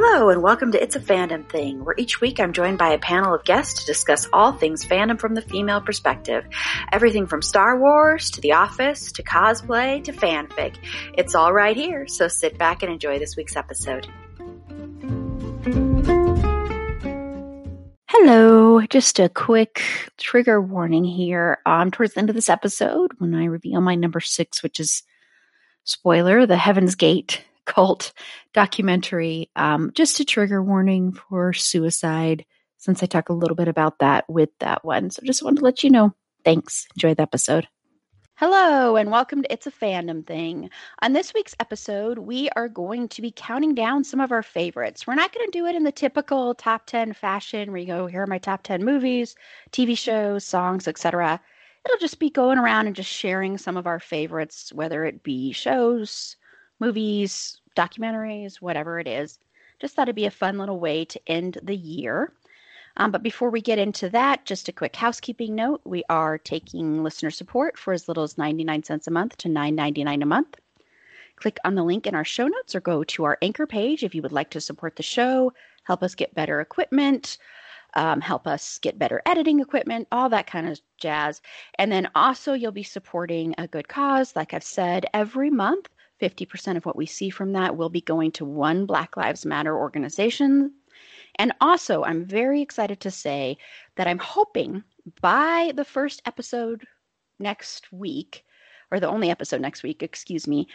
Hello, and welcome to It's a Fandom Thing, where each week I'm joined by a panel of guests to discuss all things fandom from the female perspective. Everything from Star Wars to The Office to cosplay to fanfic. It's all right here, so sit back and enjoy this week's episode. Hello, just a quick trigger warning here. Um, towards the end of this episode, when I reveal my number six, which is spoiler, the Heaven's Gate cult documentary. Um, just a trigger warning for suicide, since I talk a little bit about that with that one. So just wanted to let you know. Thanks. Enjoy the episode. Hello, and welcome to It's a Fandom Thing. On this week's episode, we are going to be counting down some of our favorites. We're not going to do it in the typical top 10 fashion where you go, here are my top 10 movies, TV shows, songs, etc. It'll just be going around and just sharing some of our favorites, whether it be shows, movies, documentaries, whatever it is. Just thought it'd be a fun little way to end the year. Um, but before we get into that, just a quick housekeeping note. We are taking listener support for as little as 99 cents a month to $9.99 a month. Click on the link in our show notes or go to our anchor page if you would like to support the show, help us get better equipment, um, help us get better editing equipment, all that kind of jazz. And then also, you'll be supporting a good cause. Like I've said, every month, 50% of what we see from that will be going to one Black Lives Matter organization. And also, I'm very excited to say that I'm hoping by the first episode next week, or the only episode next week, excuse me,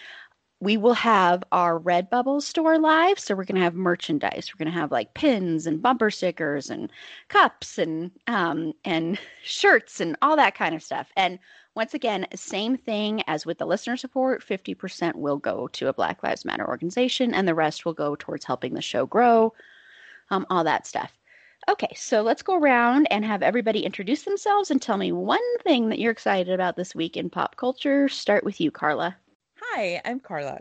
we will have our Redbubble store live. So we're going to have merchandise. We're going to have like pins and bumper stickers and cups and um, and shirts and all that kind of stuff. And once again, same thing as with the listener support 50% will go to a Black Lives Matter organization, and the rest will go towards helping the show grow, um, all that stuff. Okay, so let's go around and have everybody introduce themselves and tell me one thing that you're excited about this week in pop culture. Start with you, Carla. Hi, I'm Carla.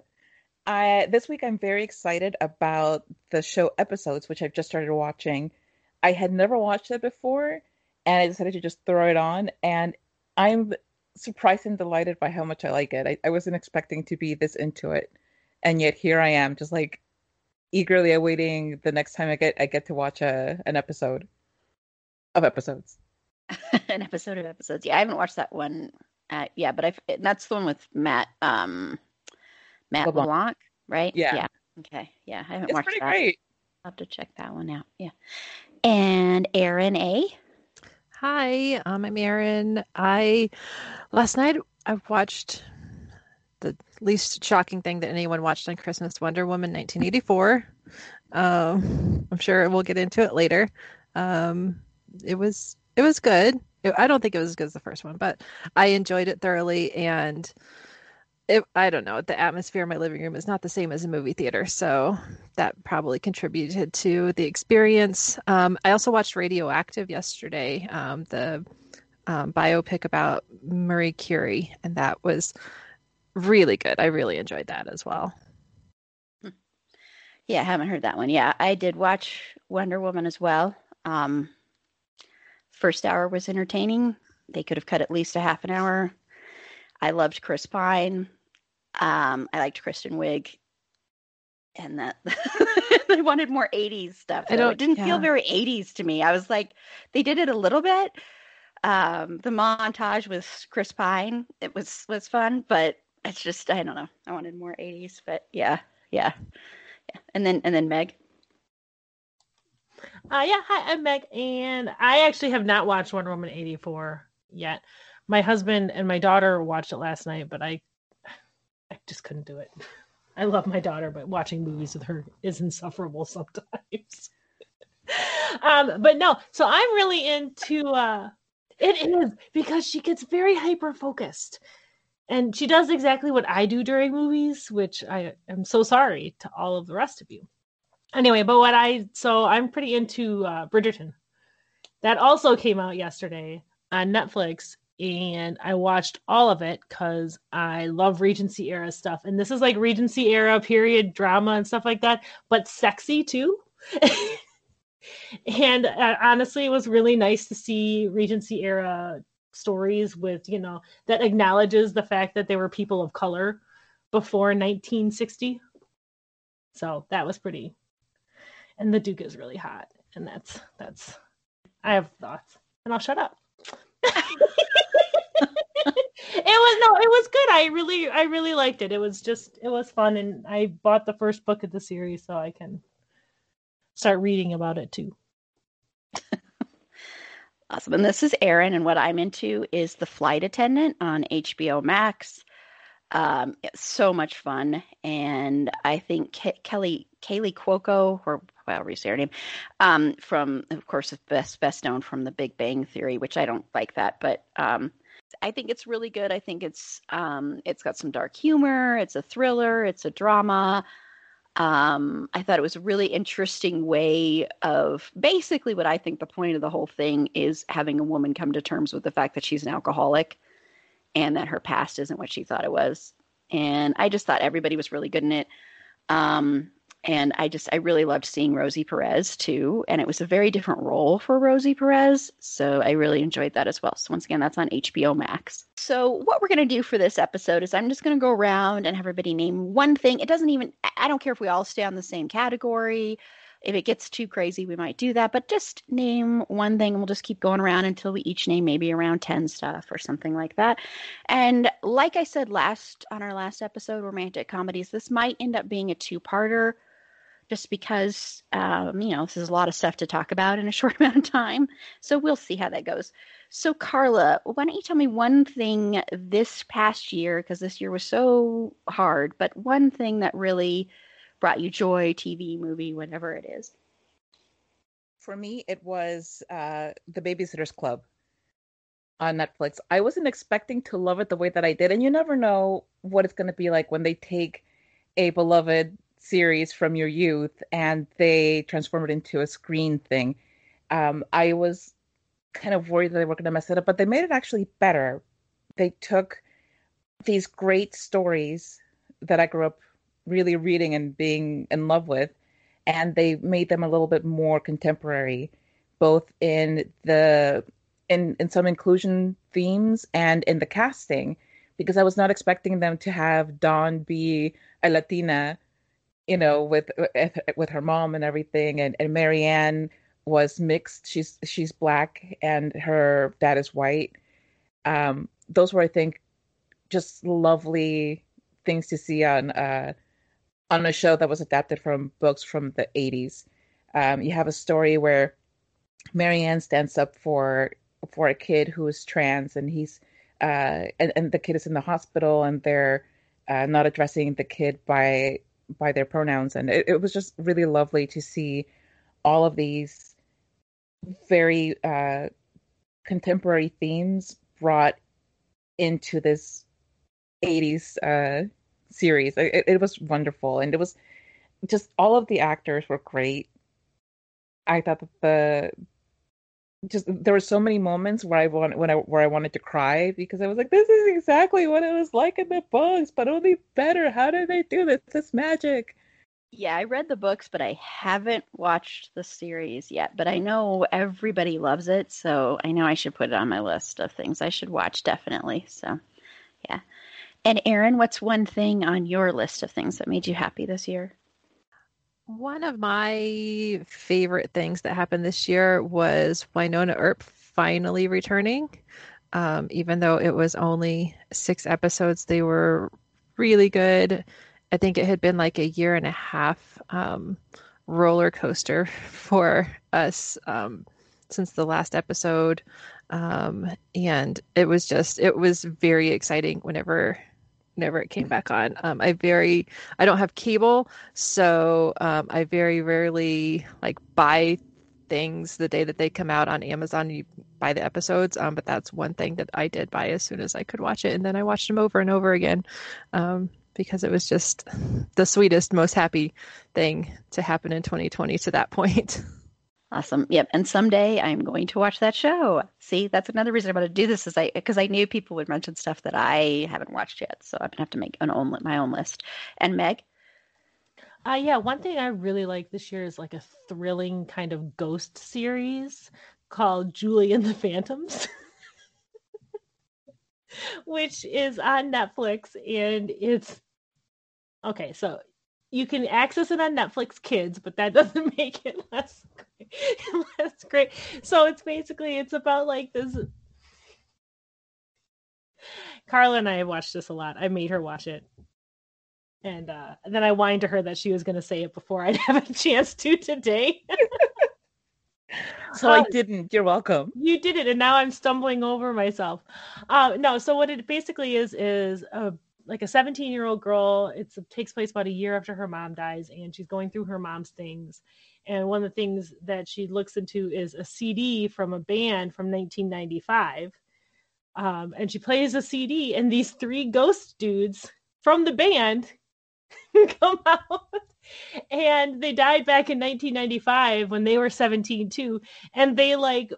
I, this week I'm very excited about the show episodes, which I've just started watching. I had never watched it before, and I decided to just throw it on. And I'm surprised and delighted by how much I like it. I, I wasn't expecting to be this into it, and yet here I am, just like eagerly awaiting the next time I get I get to watch a an episode of episodes. an episode of episodes. Yeah, I haven't watched that one. Uh, yeah, but I that's the one with Matt um Matt LeBlanc, LeBlanc right? Yeah. Yeah. Okay. Yeah, I haven't it's watched pretty that. great. I'll have to check that one out. Yeah. And Erin A. Hi, um, I'm Erin. I last night I watched the least shocking thing that anyone watched on Christmas, Wonder Woman 1984. Um, I'm sure we'll get into it later. Um, it was it was good. I don't think it was as good as the first one, but I enjoyed it thoroughly and it, I don't know, the atmosphere in my living room is not the same as a movie theater, so that probably contributed to the experience. Um, I also watched Radioactive yesterday, um, the um, biopic about Marie Curie, and that was really good. I really enjoyed that as well. Yeah, I haven't heard that one. Yeah, I did watch Wonder Woman as well. Um, first hour was entertaining. They could have cut at least a half an hour. I loved Chris Pine. Um, I liked Kristen Wiig, and that I wanted more '80s stuff. I don't. It didn't yeah. feel very '80s to me. I was like, they did it a little bit, Um, the montage with Chris Pine, it was was fun, but it's just I don't know. I wanted more 80s, but yeah, yeah, yeah. And then and then Meg. Uh, yeah, hi, I'm Meg, and I actually have not watched Wonder Woman 84 yet. My husband and my daughter watched it last night, but I, I just couldn't do it. I love my daughter, but watching movies with her is insufferable sometimes. um, but no, so I'm really into. Uh, it is because she gets very hyper focused, and she does exactly what I do during movies, which I am so sorry to all of the rest of you anyway, but what I so I'm pretty into uh, Bridgerton. That also came out yesterday on Netflix, and I watched all of it because I love Regency era stuff, and this is like Regency era period drama and stuff like that, but sexy too. and uh, honestly, it was really nice to see Regency era stories with you know that acknowledges the fact that there were people of color before 1960 so that was pretty and the Duke is really hot, and that's that's. I have thoughts, and I'll shut up. it was no, it was good. I really, I really liked it. It was just, it was fun, and I bought the first book of the series so I can start reading about it too. awesome. And this is Erin, and what I'm into is The Flight Attendant on HBO Max. Um, so much fun, and I think Ke- Kelly Kaley Cuoco, or however you say her name, um, from of course best best known from The Big Bang Theory, which I don't like that, but um, I think it's really good. I think it's um, it's got some dark humor. It's a thriller. It's a drama. Um, I thought it was a really interesting way of basically what I think the point of the whole thing is having a woman come to terms with the fact that she's an alcoholic and that her past isn't what she thought it was. And I just thought everybody was really good in it. Um, and I just I really loved seeing Rosie Perez too, and it was a very different role for Rosie Perez, so I really enjoyed that as well. So once again, that's on HBO Max. So what we're gonna do for this episode is I'm just gonna go around and have everybody name one thing. It doesn't even I don't care if we all stay on the same category. If it gets too crazy, we might do that, but just name one thing and we'll just keep going around until we each name maybe around 10 stuff or something like that. And like I said last on our last episode, romantic comedies, this might end up being a two-parter just because um, you know this is a lot of stuff to talk about in a short amount of time. So we'll see how that goes. So Carla, why don't you tell me one thing this past year because this year was so hard, but one thing that really brought you joy, TV, movie, whatever it is. For me, it was uh, The Babysitter's Club on Netflix. I wasn't expecting to love it the way that I did, and you never know what it's going to be like when they take a beloved series from your youth and they transform it into a screen thing. Um, I was kind of worried that they were going to mess it up, but they made it actually better. They took these great stories that I grew up really reading and being in love with, and they made them a little bit more contemporary, both in the in in some inclusion themes and in the casting, because I was not expecting them to have Dawn be a Latina, you know, with with her mom and everything, and and Mary Anne was mixed. She's she's black and her dad is white. Um, those were, I think, just lovely things to see on uh, on a show that was adapted from books from the 80s. Um, you have a story where Mary Anne stands up for for a kid who is trans, and he's uh, and, and the kid is in the hospital, and they're uh, not addressing the kid by by their pronouns, and it, it, was just really lovely to see all of these very uh, contemporary themes brought into this 80s uh, series. It, it was wonderful, and it was just all of the actors were great. I thought that the just there were so many moments where I want when I where I wanted to cry because I was like, this is exactly what it was like in the books, but only better. How did they do this? This magic. Yeah, I read the books, but I haven't watched the series yet. But I know everybody loves it, so I know I should put it on my list of things I should watch definitely. So, yeah. And Erin, what's one thing on your list of things that made you happy this year? One of my favorite things that happened this year was Wynonna Earp finally returning. Um, even though it was only six episodes, they were really good. I think it had been like a year and a half um, roller coaster for us um, since the last episode. Um, and it was just, it was very exciting whenever whenever it came back on. Um, I very, I don't have cable, so um, I very rarely like buy things the day that they come out on Amazon. You buy the episodes, um, but that's one thing that I did buy as soon as I could watch it, and then I watched them over and over again um, because it was just the sweetest, most happy thing to happen in 2020 to that point. Awesome. Yep. And someday I'm going to watch that show. See, that's another reason I'm going to do this is I because I knew people would mention stuff that I haven't watched yet. So I'm gonna have to make an own my own list. And Meg. Uh yeah, one thing I really like this year is like a thrilling kind of ghost series called Julie and the Phantoms. which is on Netflix and it's okay, so you can access it on Netflix Kids, but that doesn't make it less great. less great. So it's basically it's about like this. Carla and I have watched this a lot. I made her watch it, and, uh, then I whined to her that she was going to say it before I'd have a chance to today. so uh, I didn't. You're welcome. You did it, and now I'm stumbling over myself. Uh, no, so what it basically is is a like a 17 year old girl. It's, it takes place about a year after her mom dies, and she's going through her mom's things. And one of the things that she looks into is a CD from a band from 1995. Um, and she plays a CD, and these three ghost dudes from the band come out. and they died back in 1995 when they were 17 too. And they like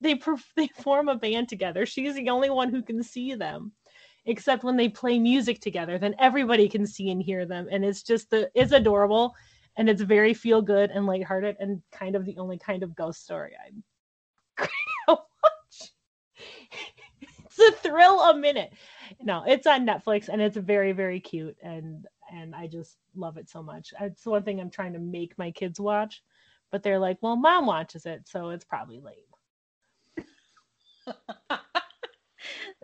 they they form a band together. She's the only one who can see them except when they play music together then everybody can see and hear them. And it's just the it's adorable and it's very feel good and lighthearted and kind of the only kind of ghost story i'm watch. It's a thrill a minute. No it's on netflix and it's very very cute and and i just love it so much. It's one thing i'm trying to make my kids watch but they're like well mom watches it so it's probably lame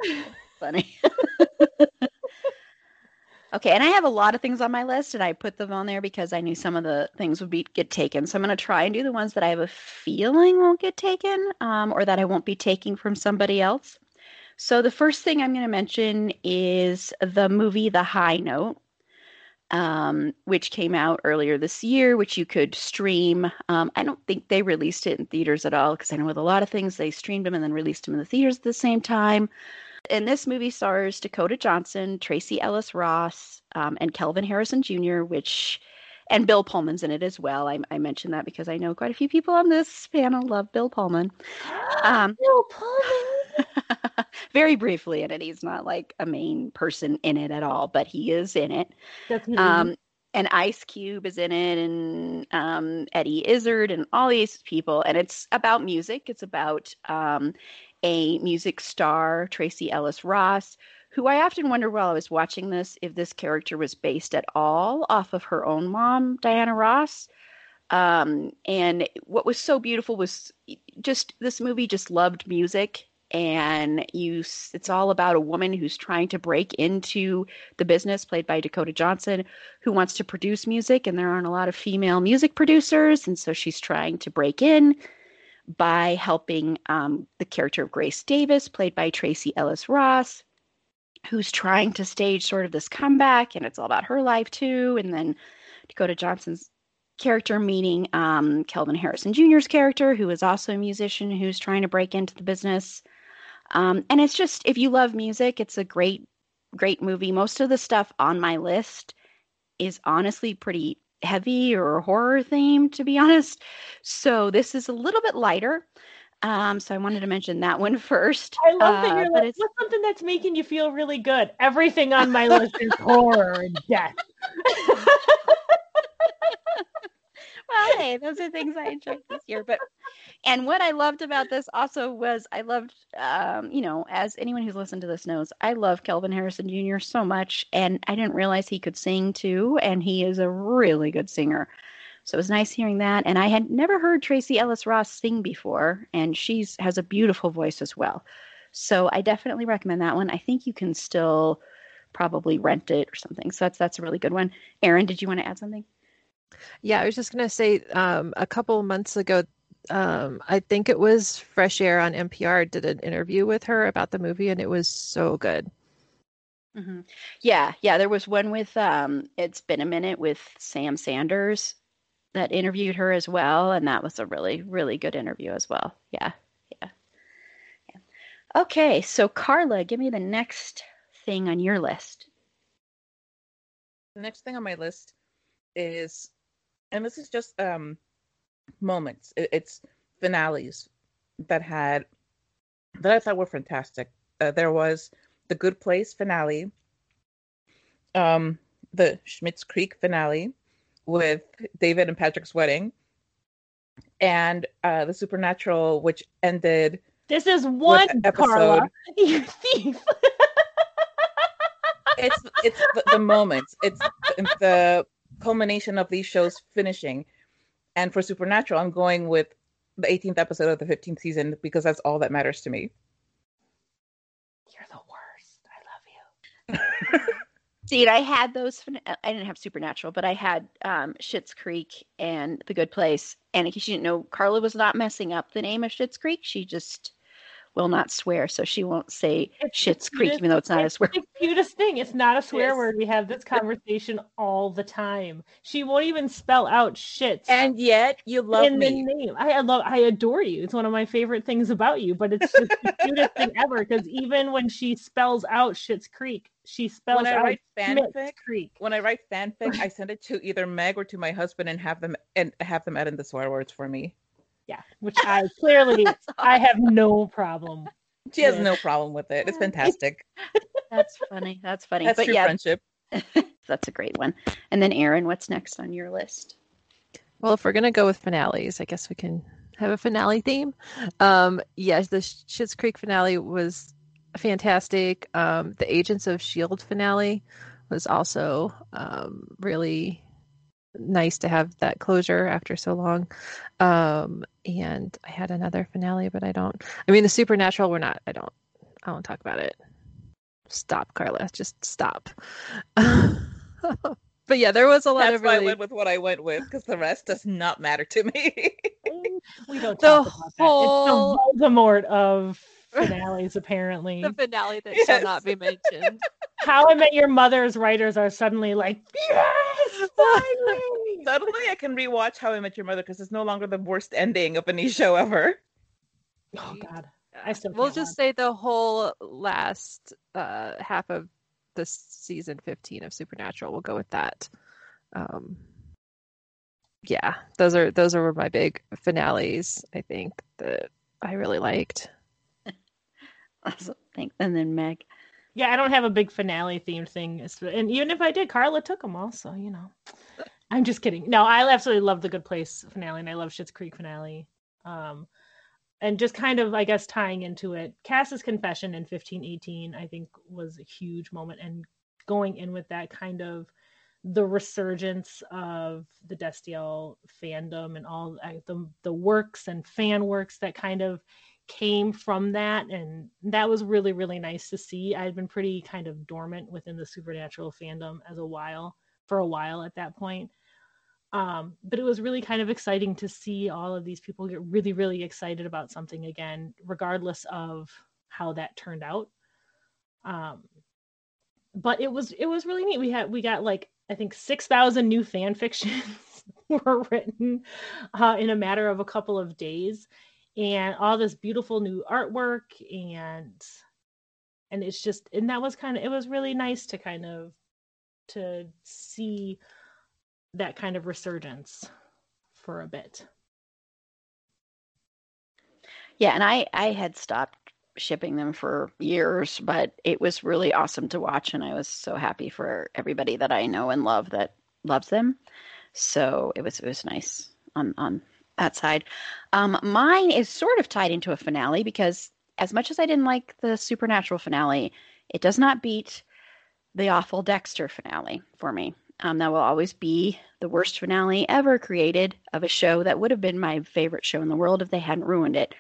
funny. okay, and I have a lot of things on my list, and I put them on there because I knew some of the things would be get taken. So I'm going to try and do the ones that I have a feeling won't get taken, um, or that I won't be taking from somebody else. So the first thing I'm going to mention is the movie The High Note. Um, which came out earlier this year, which you could stream. Um, I don't think they released it in theaters at all because I know with a lot of things they streamed them and then released them in the theaters at the same time. And this movie stars Dakota Johnson, Tracee Ellis Ross, um, and Kelvin Harrison Jr., which and Bill Pullman's in it as well. I, I, mentioned that because I know quite a few people on this panel love Bill Pullman. Um, Bill Pullman. very briefly in it. He's not like a main person in it at all, but he is in it. Um, and Ice Cube is in it, and um, Eddie Izzard, and all these people. And it's about music. It's about um, a music star, Tracee Ellis Ross, who I often wonder while I was watching this if this character was based at all off of her own mom, Diana Ross. Um, and what was so beautiful was just this movie just loved music and you it's all about a woman who's trying to break into the business played by Dakota Johnson who wants to produce music and there aren't a lot of female music producers and so she's trying to break in by helping um, the character of Grace Davis, played by Tracee Ellis Ross, who's trying to stage sort of this comeback, and it's all about her life too. And then Dakota Johnson's character meeting um, Kelvin Harrison Jr.'s character, who is also a musician who's trying to break into the business. Um, and it's just, if you love music, it's a great, great movie. Most of the stuff on my list is honestly pretty heavy or horror themed, to be honest. So this is a little bit lighter. Um, so I wanted to mention that one first. I love that you're uh, like, what's something that's making you feel really good? Everything on my list is horror and death. Well, hey, those are things I enjoyed this year. But and what I loved about this also was I loved, um, you know, as anyone who's listened to this knows, I love Kelvin Harrison Jr. so much, and I didn't realize he could sing too, and he is a really good singer. So it was nice hearing that. And I had never heard Tracee Ellis Ross sing before, and she's has a beautiful voice as well. So I definitely recommend that one. I think you can still probably rent it or something. So that's that's a really good one. Erin, did you want to add something? Yeah, I was just gonna say um, a couple months ago, um, I think it was Fresh Air on NPR did an interview with her about the movie, and it was so good. Mm-hmm. Yeah, yeah. There was one with um, it's been a minute with Sam Sanders that interviewed her as well, and that was a really, really good interview as well. Yeah, yeah, yeah. Okay, so Carla, give me the next thing on your list. The next thing on my list is, and this is just um moments. It, it's finales that had that I thought were fantastic. Uh, there was the Good Place finale, um, the Schitt's Creek finale with David and Patrick's wedding, and uh, the Supernatural, which ended. This is one episode. Carla, you thief. it's it's the, the moments. It's the culmination of these shows finishing. And for Supernatural, I'm going with the 18th episode of the 15th season because that's all that matters to me. You're the worst. I love you. See, I had those. I didn't have Supernatural, but I had um, Schitt's Creek and The Good Place. And in case you didn't know, Carla was not messing up the name of Schitt's Creek. She just will not swear, so she won't say it's Schitt's Creek, even though it's not it's a swear. The cutest thing. It's not a swear yes. word. We have this conversation all the time. She won't even spell out shit. And yet you love in me. the name. I, I love. I adore you. It's one of my favorite things about you. But it's just the cutest thing ever. Because even when she spells out shit's Creek, she spells when I out write fanfic. Creek. When I write fanfic, I send it to either Meg or to my husband and have them and have them add in the swear words for me. Yeah, which I clearly I have no problem. She has with. no problem with it. It's fantastic. That's funny. That's funny. That's but true yeah, friendship. that's a great one. And then Erin, what's next on your list? Well, if we're gonna go with finales, I guess we can have a finale theme. Um, yes, the Schitt's Creek finale was fantastic. Um, the Agents of Shield finale was also um, really nice to have that closure after so long. Um, and I had another finale, but I don't. I mean, the Supernatural. We're not. I don't. I won't talk about it. Stop, Carla. Just stop. but yeah, there was a lot That's of. Really... why I went with what I went with because the rest does not matter to me. we don't talk the about whole... that. It's the Voldemort of finales, apparently. the finale that yes. shall not be mentioned. How I Met Your Mother's writers are suddenly like, yes, finally. suddenly I can rewatch How I Met Your Mother because it's no longer the worst ending of any show ever. Oh God, I still. We'll just watch. say the whole last uh, half of the season fifteen of Supernatural. We'll go with that. Um, yeah, those are those are my big finales. I think that I really liked. Awesome. Thanks. And then Meg. Yeah, I don't have a big finale themed thing, and even if I did, Carla took them all. So you know, I'm just kidding. No, I absolutely love the Good Place finale, and I love Schitt's Creek finale. Um, and just kind of, I guess, tying into it, Cass's confession in 1518, I think, was a huge moment, and going in with that kind of the resurgence of the Destiel fandom and all the the works and fan works that kind of came from that and that was really really nice to see. I'd been pretty kind of dormant within the supernatural fandom as a while for a while at that point. Um, but it was really kind of exciting to see all of these people get really really excited about something again regardless of how that turned out. Um, but it was it was really neat. We had we got like i think 6000 new fan fictions were written uh, in a matter of a couple of days and all this beautiful new artwork and and it's just and that was kind of it was really nice to kind of to see that kind of resurgence for a bit yeah and i i had stopped shipping them for years but it was really awesome to watch and i was so happy for everybody that i know and love that loves them so it was it was nice on on that side. Um, mine is sort of tied into a finale because, as much as I didn't like the Supernatural finale, it does not beat the awful Dexter finale for me. Um, that will always be the worst finale ever created of a show that would have been my favorite show in the world if they hadn't ruined it.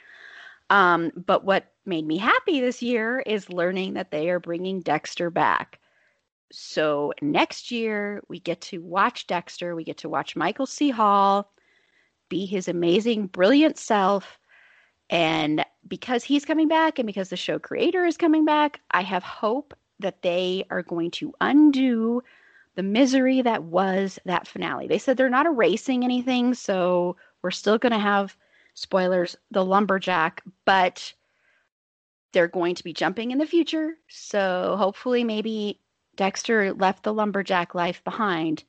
Um, but what made me happy this year is learning that they are bringing Dexter back. So next year, we get to watch Dexter. We get to watch Michael C. Hall be his amazing, brilliant self. And because he's coming back and because the show creator is coming back, I have hope that they are going to undo the misery that was that finale. They said they're not erasing anything, so we're still going to have spoilers, the lumberjack, but they're going to be jumping in the future. So hopefully, maybe Dexter left the lumberjack life behind,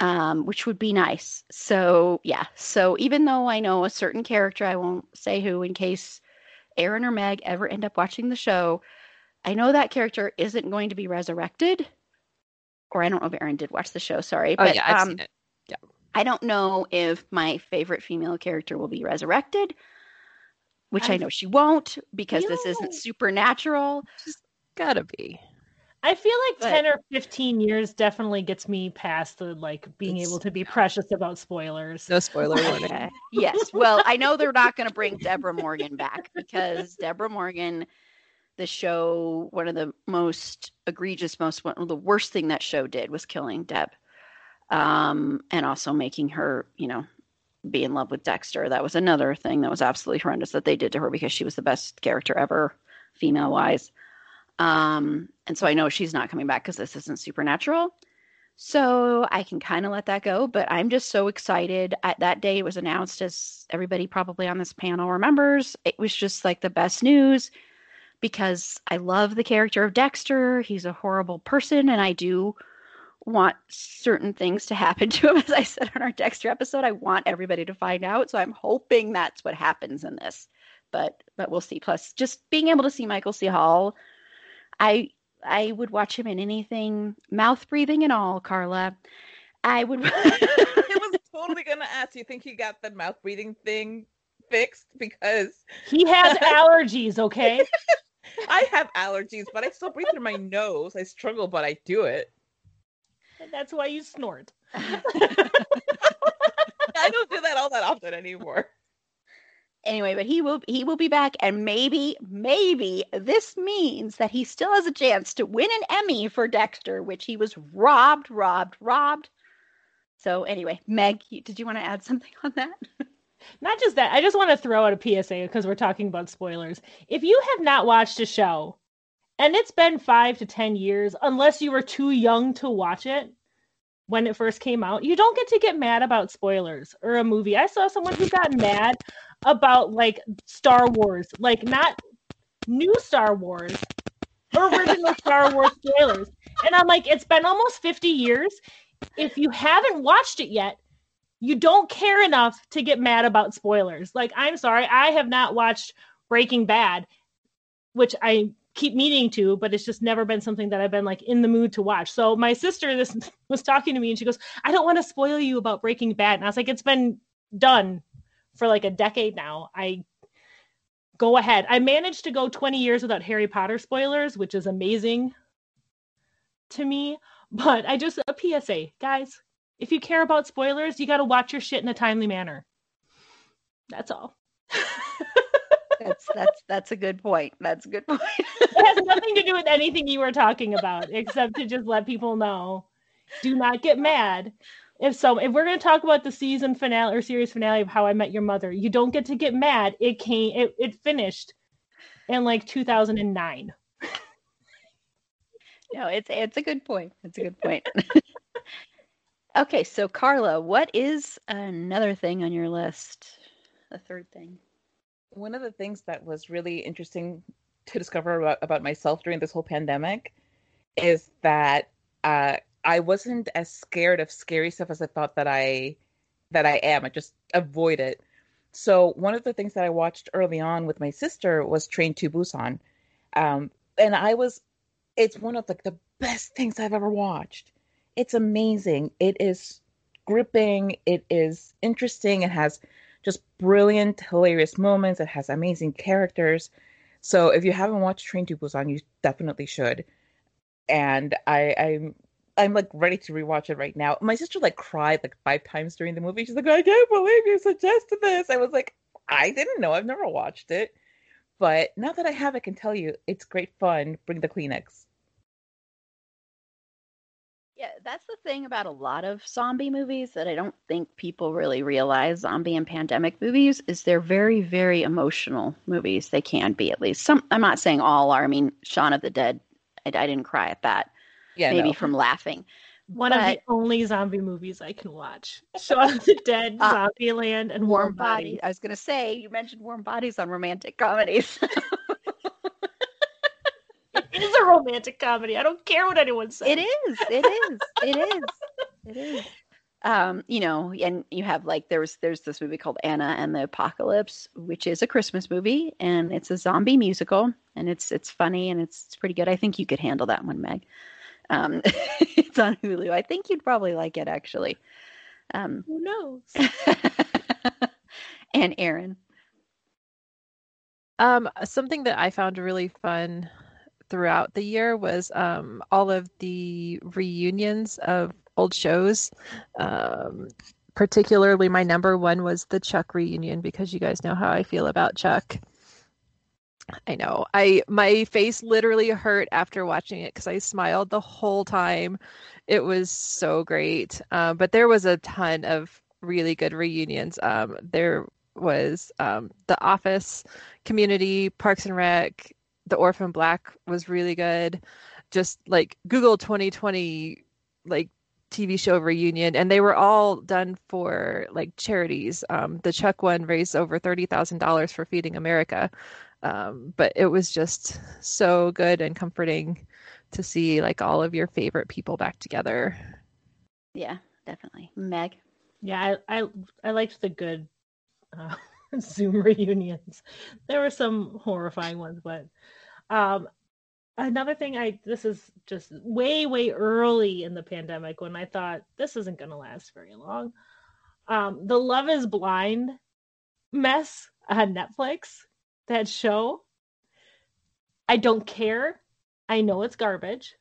um, which would be nice. So, yeah. So, even though I know a certain character, I won't say who in case Erin or Meg ever end up watching the show, I know that character isn't going to be resurrected. Or I don't know if Erin did watch the show, sorry. Oh, but, yeah, I've um, seen it. Yeah. I don't know if my favorite female character will be resurrected, which I, I- know she won't because this isn't supernatural. Gotta be. I feel like But- 10 or 15 years definitely gets me past the like being able to be precious about spoilers. No spoiler warning. Okay. yes. Well, I know they're not going to bring Deborah Morgan back because Deborah Morgan, the show, one of the most egregious, most one of the worst thing that show did was killing Deb, um, and also making her, you know, be in love with Dexter. That was another thing that was absolutely horrendous that they did to her because she was the best character ever, female wise. Um, and so I know she's not coming back because this isn't supernatural. So I can kind of let that go, but I'm just so excited. At that day, it was announced, as everybody probably on this panel remembers, it was just like the best news because I love the character of Dexter. He's a horrible person, and I do want certain things to happen to him. As I said on our Dexter episode, I want everybody to find out. So I'm hoping that's what happens in this, but but we'll see. Plus, just being able to see Michael C. Hall, I I would watch him in anything, mouth breathing and all, Carla. I would. I was totally gonna ask. You think he got the mouth breathing thing fixed? Because He has allergies, okay? I have allergies, but I still breathe through my nose. I struggle, but I do it. And that's why you snort. I don't do that all that often anymore. Anyway, but he will he will be back, and maybe maybe this means that he still has a chance to win an Emmy for Dexter, which he was robbed, robbed, robbed. So anyway, Meg, did you want to add something on that? Not just that, I just want to throw out a PSA because we're talking about spoilers. If you have not watched a show and it's been five to 10 years, unless you were too young to watch it when it first came out, you don't get to get mad about spoilers or a movie. I saw someone who got mad about like Star Wars, like not new Star Wars, original Star Wars spoilers. And I'm like, it's been almost 50 years. If you haven't watched it yet, you don't care enough to get mad about spoilers. Like, I'm sorry, I have not watched Breaking Bad, which I keep meaning to, but it's just never been something that I've been like in the mood to watch. So my sister this was talking to me and she goes, I don't want to spoil you about Breaking Bad. And I was like, it's been done for like a decade now. I go ahead. I managed to go 20 years without Harry Potter spoilers, which is amazing to me. But I just a PSA, guys, if you care about spoilers, you got to watch your shit in a timely manner. That's all. That's that's that's a good point. That's a good point. it has nothing to do with anything you were talking about, except to just let people know. Do not get mad. If so, if we're going to talk about the season finale or series finale of How I Met Your Mother, you don't get to get mad. It came, it, it finished in like 2009. no, it's it's a good point. It's a good point. okay, so Carla, what is another thing on your list? The third thing. One of the things that was really interesting to discover about, about myself during this whole pandemic is that uh, I wasn't as scared of scary stuff as I thought that I that I am. I just avoid it. So one of the things that I watched early on with my sister was Train to Busan, um, and I was. It's one of like the best things I've ever watched. It's amazing. It is gripping. It is interesting. It has just brilliant, hilarious moments. It has amazing characters. So if you haven't watched Train to Busan, you definitely should. And I, I'm I'm like ready to rewatch it right now. My sister like cried like five times during the movie. She's like, I can't believe you suggested this. I was like, I didn't know. I've never watched it. But now that I have, I can tell you it's great fun. Bring the Kleenex. Yeah, that's the thing about a lot of zombie movies that I don't think people really realize. Zombie and pandemic movies is they're very, very emotional movies. They can be at least some. I'm not saying all are. I mean, Shaun of the Dead. I, I didn't cry at that. Yeah, maybe no. from laughing. One of the only zombie movies I can watch. Shaun of the Dead, Ah, Zombieland, and Warm Warm Body. Body. I was going to say you mentioned Warm Bodies on romantic comedies. It is a romantic comedy. I don't care what anyone says. It is. It is. It is. It is. Um, you know, and you have like there's there's this movie called Anna and the Apocalypse, which is a Christmas movie, and it's a zombie musical, and it's it's funny and it's, it's pretty good. I think you could handle that one, Meg. Um, it's on Hulu. I think you'd probably like it actually. Um, Who knows? and Erin, Um, something that I found really fun throughout the year was um, all of the reunions of old shows. Um, particularly, my number one was the Chuck reunion because you guys know how I feel about Chuck. I know. I my face literally hurt after watching it because I smiled the whole time. It was so great. Um, but there was a ton of really good reunions. Um, there was um, The Office, Community, Parks and Rec, The Orphan Black was really good. Just like Google 2020, like TV show reunion, and they were all done for like charities. Um, the Chuck one raised over thirty thousand dollars for Feeding America, um, but it was just so good and comforting to see like all of your favorite people back together. yeah, definitely. Meg, Yeah, I I, I liked the good uh, Zoom reunions. There were some horrifying ones, but um, another thing I this is just way way early in the pandemic when I thought this isn't going to last very long. Um, the Love Is Blind mess on Netflix, that show. I don't care. I know it's garbage.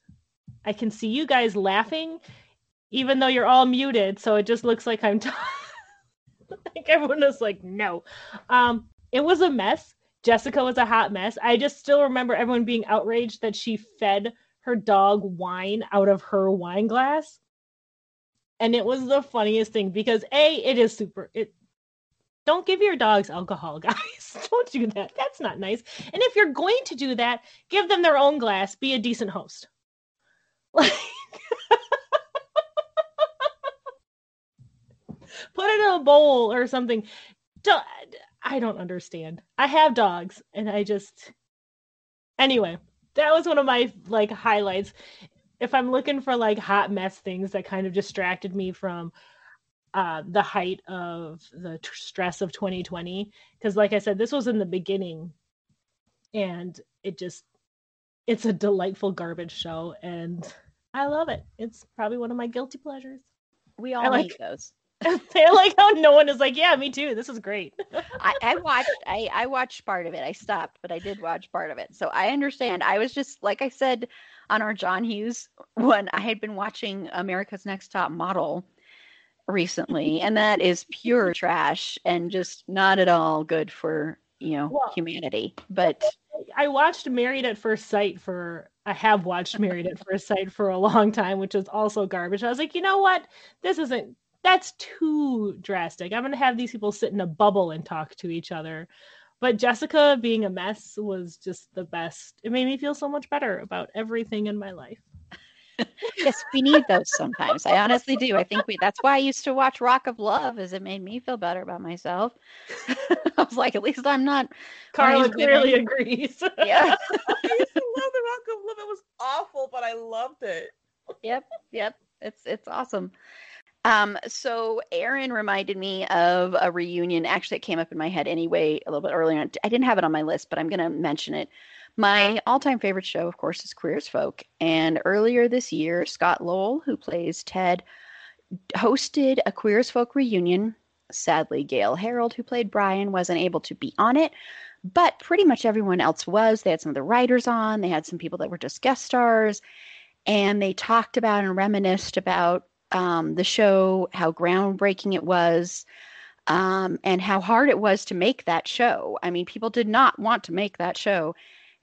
I can see you guys laughing even though you're all muted, so it just looks like I'm talking. like everyone is like, no. Um, it was a mess. Jessica was a hot mess. I just still remember everyone being outraged that she fed her dog wine out of her wine glass. And it was the funniest thing because A, it is super it don't give your dogs alcohol, guys. don't do that. That's not nice. And if you're going to do that, give them their own glass. Be a decent host. Like put it in a bowl or something. Don't, I don't understand. I have dogs and I just anyway, that was one of my like highlights. If I'm looking for like hot mess things that kind of distracted me from uh, the height of the t- stress of 2020, because like I said, this was in the beginning, and it just it's a delightful garbage show, and I love it. It's probably one of my guilty pleasures. we all I like- those. I like how no one is like, yeah, me too. This is great. I, I watched I, I watched part of it. I stopped, but I did watch part of it. So I understand. I was just like I said on our John Hughes one, I had been watching America's Next Top Model recently, and that is pure trash and just not at all good for, you know, Well- humanity. But I watched Married at First Sight for I have watched Married at First Sight for a long time, which is also garbage. I was like, you know what? This isn't that's too drastic. I'm gonna have these people sit in a bubble and talk to each other. But Jessica being a mess was just the best. It made me feel so much better about everything in my life. Yes, we need those sometimes. I honestly do. I think we that's why I used to watch Rock of Love, as it made me feel better about myself. I was like, at least I'm not Carla clearly women- agrees. yeah. I used to love the Rock of Love. It was awful, but I loved it. Yep, yep. It's it's awesome. Um, so Erin reminded me of a reunion. Actually, it came up in my head anyway a little bit earlier. on. I didn't have it on my list, but I'm going to mention it. My all-time favorite show, of course, is Queer as Folk. And earlier this year, Scott Lowell, who plays Ted, hosted a Queer as Folk reunion. Sadly, Gale Harold, who played Brian, wasn't able to be on it, but pretty much everyone else was. They had some of the writers on. They had some people that were just guest stars and they talked about and reminisced about um, the show, how groundbreaking it was, um, and how hard it was to make that show. I mean, people did not want to make that show.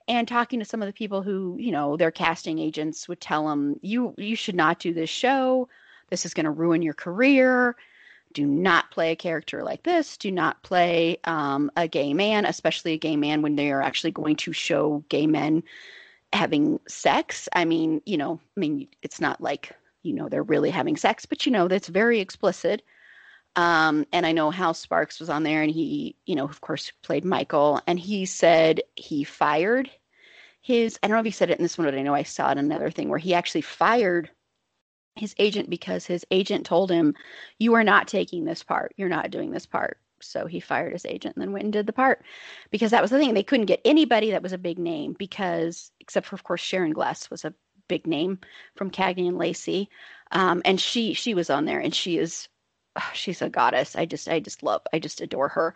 And talking to some of the people who, you know, their casting agents would tell them, "You you should not do this show. This is going to ruin your career." do not play a character like this. Do not play um, a gay man, especially a gay man when they are actually going to show gay men having sex. I mean, you know, I mean, it's not like, you know, they're really having sex, but you know, that's very explicit. Um, and I know Hal Sparks was on there and he, you know, of course, played Michael. And he said he fired his, I don't know if he said it in this one, but I know I saw it in another thing where he actually fired his agent because his agent told him, You are not taking this part. You're not doing this part. So he fired his agent and then went and did the part because that was the thing. They couldn't get anybody that was a big name because, except for, of course, Sharon Gless was a big name from Cagney and Lacey. Um, and she she was on there and she is she's a goddess. I just I just love I just adore her.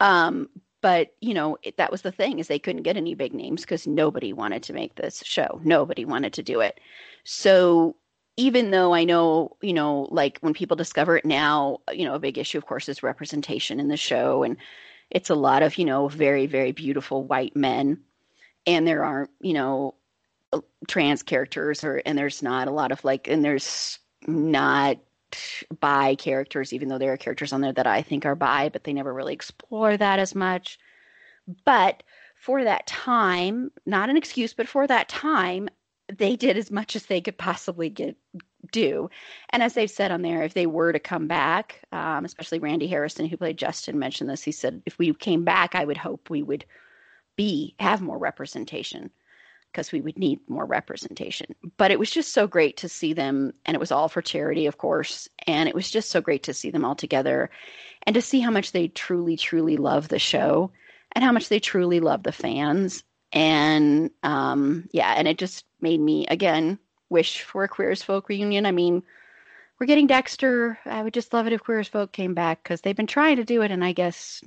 Um, but you know it, that was the thing is they couldn't get any big names because nobody wanted to make this show. Nobody wanted to do it. So even though I know, you know, like when people discover it now, you know, a big issue, of course, is representation in the show. And it's a lot of, you know, very, very beautiful white men. And there aren't, you know, trans characters or, and there's not a lot of like, and there's not bi characters, even though there are characters on there that I think are bi, but they never really explore that as much. But for that time, not an excuse, but for that time, they did as much as they could possibly get do. And as they've said on there, if they were to come back, um, especially Randy Harrison, who played Justin, mentioned this. He said, if we came back, I would hope we would be have more representation because we would need more representation. But it was just so great to see them, and it was all for charity, of course. And it was just so great to see them all together and to see how much they truly, truly love the show and how much they truly love the fans and um, yeah, and it just made me again wish for a Queer as Folk reunion. I mean, we're getting Dexter. I would just love it if Queer as Folk came back because they've been trying to do it, and I guess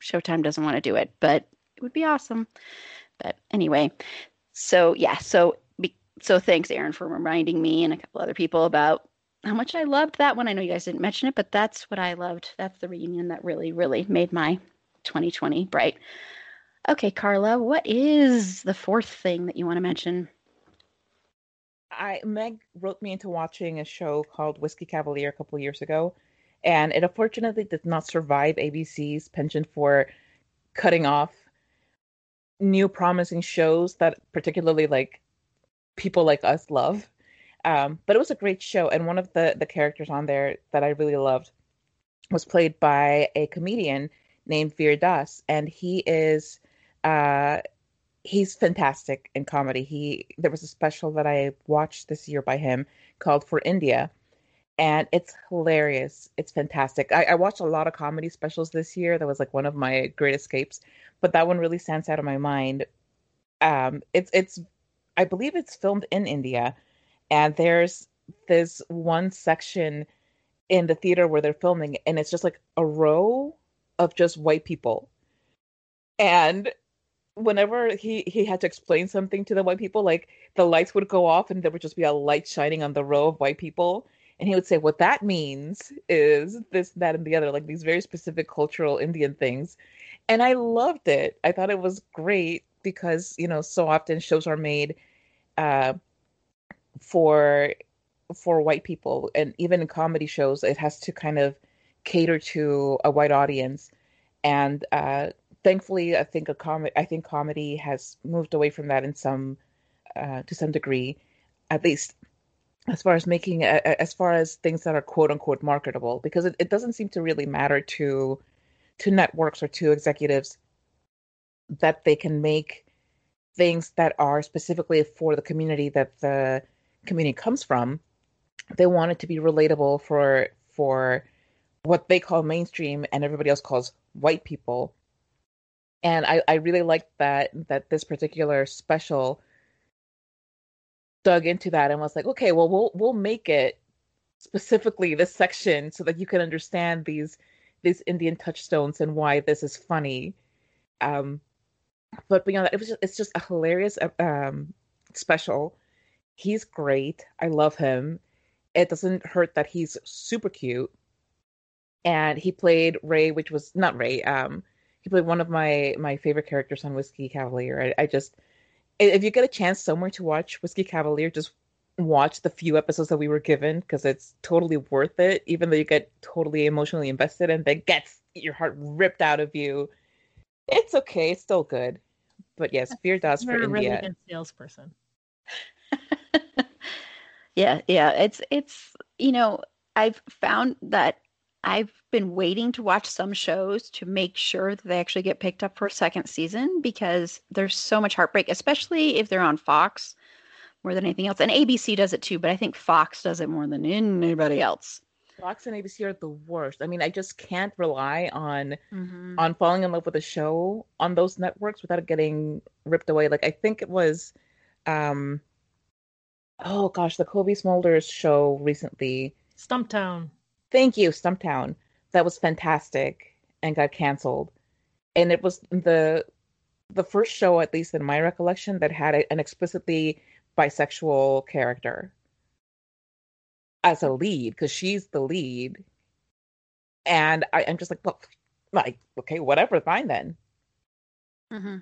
Showtime doesn't want to do it, but it would be awesome. But anyway, so yeah, so so thanks, Erin, for reminding me and a couple other people about how much I loved that one. I know you guys didn't mention it, but that's what I loved. That's the reunion that really, really made my 2020 bright. Okay, Carla, what is the fourth thing that you want to mention? I Meg wrote me into watching a show called Whiskey Cavalier a couple years ago, and it unfortunately did not survive ABC's penchant for cutting off new promising shows that particularly like people like us love. Um, but it was a great show, and one of the the characters on there that I really loved was played by a comedian named Vir Das, and he is uh, he's fantastic in comedy. He there was a special that I watched this year by him called For India, and it's hilarious. It's fantastic. I, I watched a lot of comedy specials this year. That was like one of my great escapes, but that one really stands out of my mind. Um, it's it's I believe it's filmed in India, and there's this one section in the theater where they're filming, and it's just like a row of just white people. And whenever he he had to explain something to the white people, like the lights would go off and there would just be a light shining on the row of white people, and he would say, "What that means is this, that, and the other," like these very specific cultural Indian things, and I loved it. I thought it was great because you know so often shows are made uh, for for white people, and even in comedy shows, it has to kind of cater to a white audience. And uh, thankfully, I think a com- I think comedy has moved away from that in some uh, to some degree, at least as far as making as far as things that are quote unquote marketable, because it, it doesn't seem to really matter to to networks or to executives that they can make things that are specifically for the community that the community comes from. They want it to be relatable for for what they call mainstream and everybody else calls white people and I, I really liked that that this particular special dug into that and was like, okay, well we'll we'll make it specifically this section so that you can understand these these Indian touchstones and why this is funny. Um, but beyond that, it was just, it's just a hilarious um, special. He's great. I love him. It doesn't hurt that he's super cute. And he played Ray, which was not Ray. Um, he played one of my my favorite characters on Whiskey Cavalier. I, I just, if you get a chance somewhere to watch Whiskey Cavalier, just watch the few episodes that we were given because it's totally worth it. Even though you get totally emotionally invested and then gets your heart ripped out of you, it's okay. It's still good. But yes, Vir Das for a really good salesperson. yeah, yeah. It's it's you know, I've found that I've been waiting to watch some shows to make sure that they actually get picked up for a second season because there's so much heartbreak, especially if they're on Fox more than anything else. And ABC does it too, but I think Fox does it more than anybody else. Fox and ABC are the worst. I mean, I just can't rely on Mm-hmm. on falling in love with a show on those networks without it getting ripped away. Like I think it was um oh gosh, the Cobie Smulders show recently. Stumptown. Thank you, Stumptown. That was fantastic and got canceled. And it was the the first show, at least in my recollection, that had an explicitly bisexual character as a lead, because she's the lead. And I, I'm just like, well, like, okay, whatever, fine then. hmm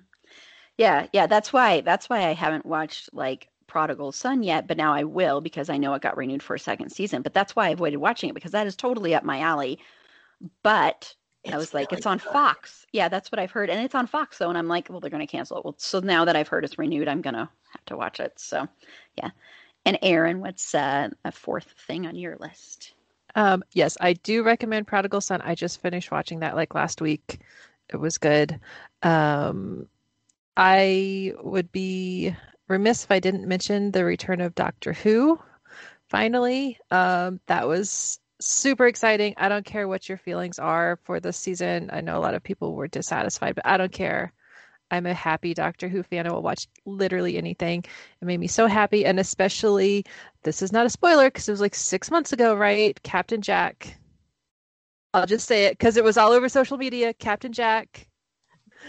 Yeah, yeah. That's why. That's why I haven't watched like Prodigal Son yet, but now I will because I know it got renewed for a second season. But that's why I avoided watching it because that is totally up my alley. But I was like, it's on Fox. Yeah, that's what I've heard, and it's on Fox though. And I'm like, well, they're going to cancel it. Well, so now that I've heard it's renewed, I'm going to have to watch it. So, yeah. And Erin, what's uh, a fourth thing on your list? Um, yes, I do recommend Prodigal Son. I just finished watching that like last week. It was good. Um, I would be remiss if I didn't mention the return of Doctor Who. Finally, um, that was super exciting. I don't care what your feelings are for this season. I know a lot of people were dissatisfied, but I don't care. I'm a happy Doctor Who fan. I will watch literally anything. It made me so happy, and especially this is not a spoiler because it was like six months ago, right? Captain Jack. I'll just say it because it was all over social media. Captain Jack.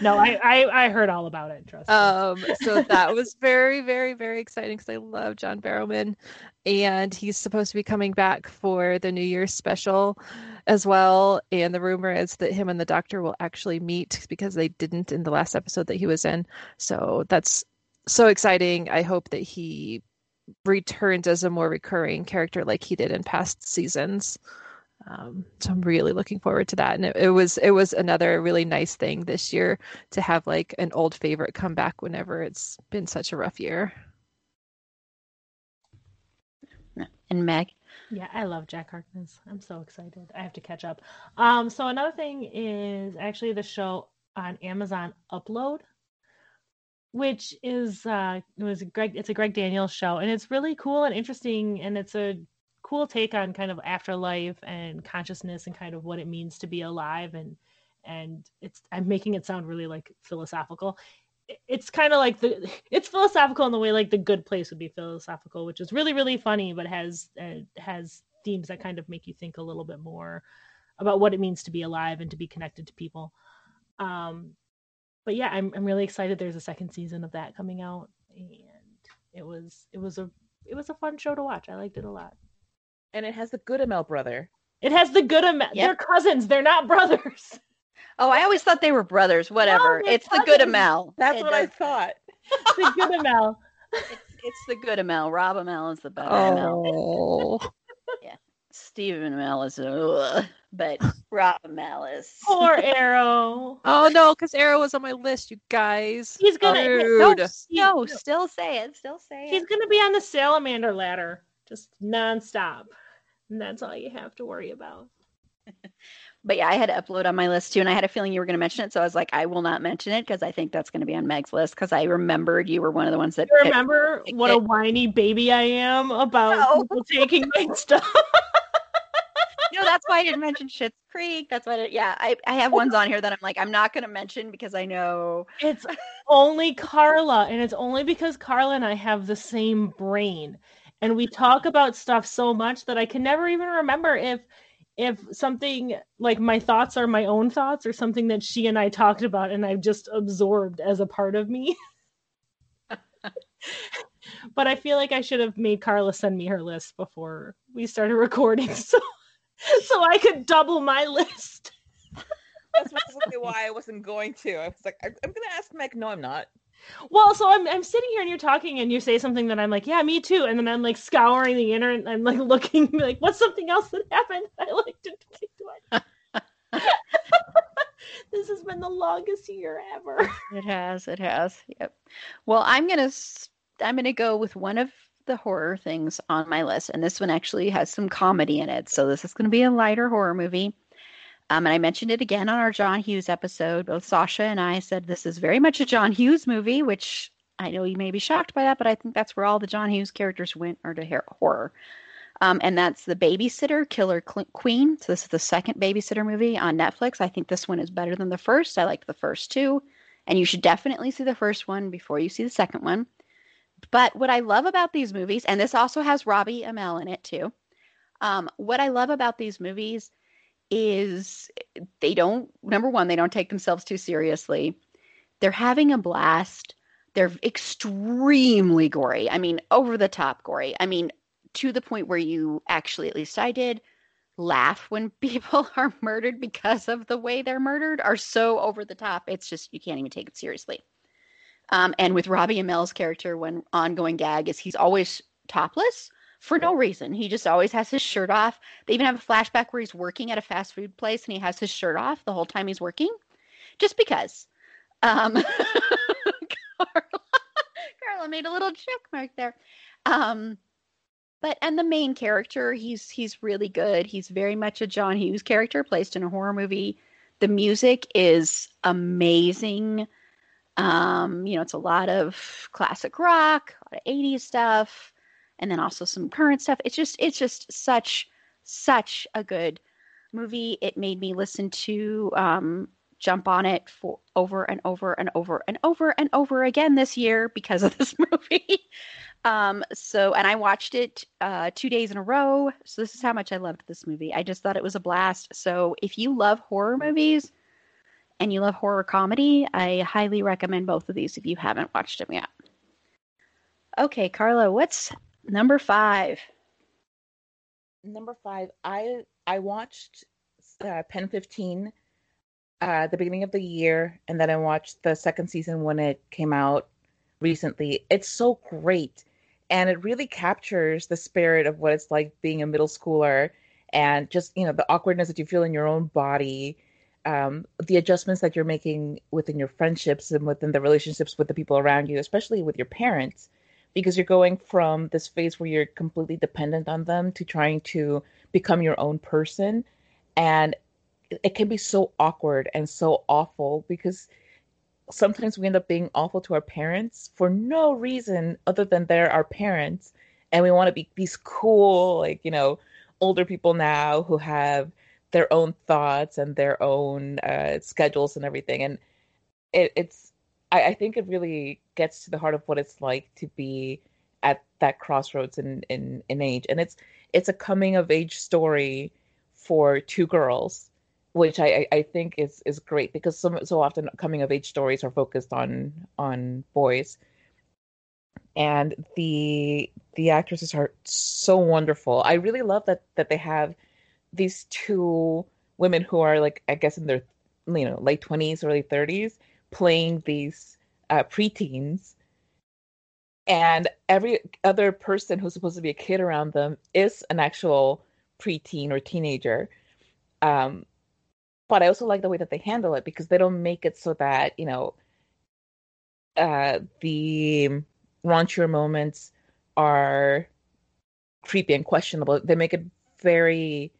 No, I, I I heard all about it. Trust me. Um, so that was very, very, very exciting because I love John Barrowman, and he's supposed to be coming back for the New Year's special as well. And the rumor is that him and the Doctor will actually meet because they didn't in the last episode that he was in. So that's so exciting. I hope that he returns as a more recurring character like he did in past seasons. Um, so I'm really looking forward to that. And it, it was it was another really nice thing this year to have like an old favorite come back whenever it's been such a rough year. And Meg. Yeah, I love Jack Harkness. I'm so excited. I have to catch up. Um, so another thing is actually the show on Amazon Upload, which is uh it was a Greg it's a Greg Daniels show and it's really cool and interesting and it's a cool take on kind of afterlife and consciousness and kind of what it means to be alive and and it's I'm making it sound really like philosophical. It's kind of like the it's philosophical in the way like the good place would be philosophical, which is really really funny, but has uh, has themes that kind of make you think a little bit more about what it means to be alive and to be connected to people. Um, but yeah, I'm I'm really excited. There's a second season of that coming out, and it was it was a it was a fun show to watch. I liked it a lot. And it has the Goodamel brother. It has the good amount. Yep. They're cousins. They're not brothers. Oh, I always thought they were brothers. Whatever. they're it's the good cousins. That's It what I thought. the good amount. It's, it's the good Amell. Rob Amell is the better Amell. Oh. yeah. Stephen Amell is, ugh, but Rob Amell is. Poor Arrow. oh no, because Arrow was on my list, you guys. He's gonna Rude. no, No, still say it. Still say He's it. He's gonna be on the salamander ladder, just nonstop, and that's all you have to worry about. But yeah, I had to upload on my list too, and I had a feeling you were going to mention it, so I was like, I will not mention it because I think that's going to be on Meg's list because I remembered you were one of the ones that. You remember what a whiny baby I am about No. people taking my stuff? no, that's why I didn't mention Schitt's Creek. That's why. I yeah, I I have ones on here that I'm like, I'm not going to mention because I know. It's only Carla, and it's only because Carla and I have the same brain, and we talk about stuff so much that I can never even remember if if something like my thoughts are my own thoughts or something that she and I talked about and I've just absorbed as a part of me. but I feel like I should have made Carla send me her list before we started recording, so so I could double my list. That's why I wasn't going to. I was like, I'm, to ask Meg. No, I'm not. Well, so I'm I'm sitting here and you're talking and you say something that I'm like, yeah, me too, and then I'm like scouring the internet. I'm like looking like, what's something else that happened? I like to do it. this has been the longest year ever. It has. It has. Yep. Well, I'm gonna I'm gonna go with one of the horror things on my list, and this one actually has some comedy in it. So this is gonna be a lighter horror movie. Um, and I mentioned it again on our John Hughes episode. Both Sasha and I said this is very much a John Hughes movie, which I know you may be shocked by that, but I think that's where all the John Hughes characters went are to horror. Um, and that's the Babysitter Killer Queen. So this is the second Babysitter movie on Netflix. I think this one is better than the first. I liked the first two, and you should definitely see the first one before you see the second one. But what I love about these movies, and this also has Robbie Amell in it too. Um, what I love about these movies is they don't number one they don't take themselves too seriously. They're having a blast. They're extremely gory. I mean over the top gory. I mean to the point where you actually at least i did laugh when people are murdered because of the way they're murdered are so over the top. It's just you can't even take it seriously. Um, and with robbie amell's character when ongoing gag is he's always topless for no reason. He just always has his shirt off. They even have a flashback where he's working at a fast food place and he has his shirt off the whole time he's working, just because. Um, Carla, Carla made a little check mark there. Um, but and the main character, he's he's really good. He's very much a John Hughes character placed in a horror movie. The music is amazing. Um, you know, it's a lot of classic rock, a lot of 80s stuff and then also some current stuff. It's just it's just such such a good movie. It made me listen to um, jump on it for over and over and over and over and over again this year because of this movie. um, so, and I watched it uh, two days in a row. So this is how much I loved this movie. I just thought it was a blast. So if you love horror movies and you love horror comedy, I highly recommend both of these if you haven't watched them yet. Okay, Carla, what's Number five. Number five. I I watched uh, Pen Fifteen uh, the beginning of the year, and then I watched the second season when it came out recently. It's so great, and it really captures the spirit of what it's like being a middle schooler, and just you know the awkwardness that you feel in your own body, um, the adjustments that you're making within your friendships and within the relationships with the people around you, especially with your parents because you're going from this phase where you're completely dependent on them to trying to become your own person. And it can be so awkward and so awful because sometimes we end up being awful to our parents for no reason other than they're our parents. And we want to be these cool like you know older people now who have their own thoughts and their own uh, schedules and everything. And it, it's I, I think it really gets to the heart of what it's like to be at that crossroads in, in, in age. And it's it's a coming of age story for two girls, which I, I think is is great because so so often coming of age stories are focused on on boys. And the the actresses are so wonderful. I really love that that they have these two women who are like I guess in their you know late twenties, early thirties, playing these uh, preteens, and every other person who's supposed to be a kid around them is an actual preteen or teenager. Um, but I also like the way that they handle it because they don't make it so that you know uh, the raunchier moments are creepy and questionable. They make it very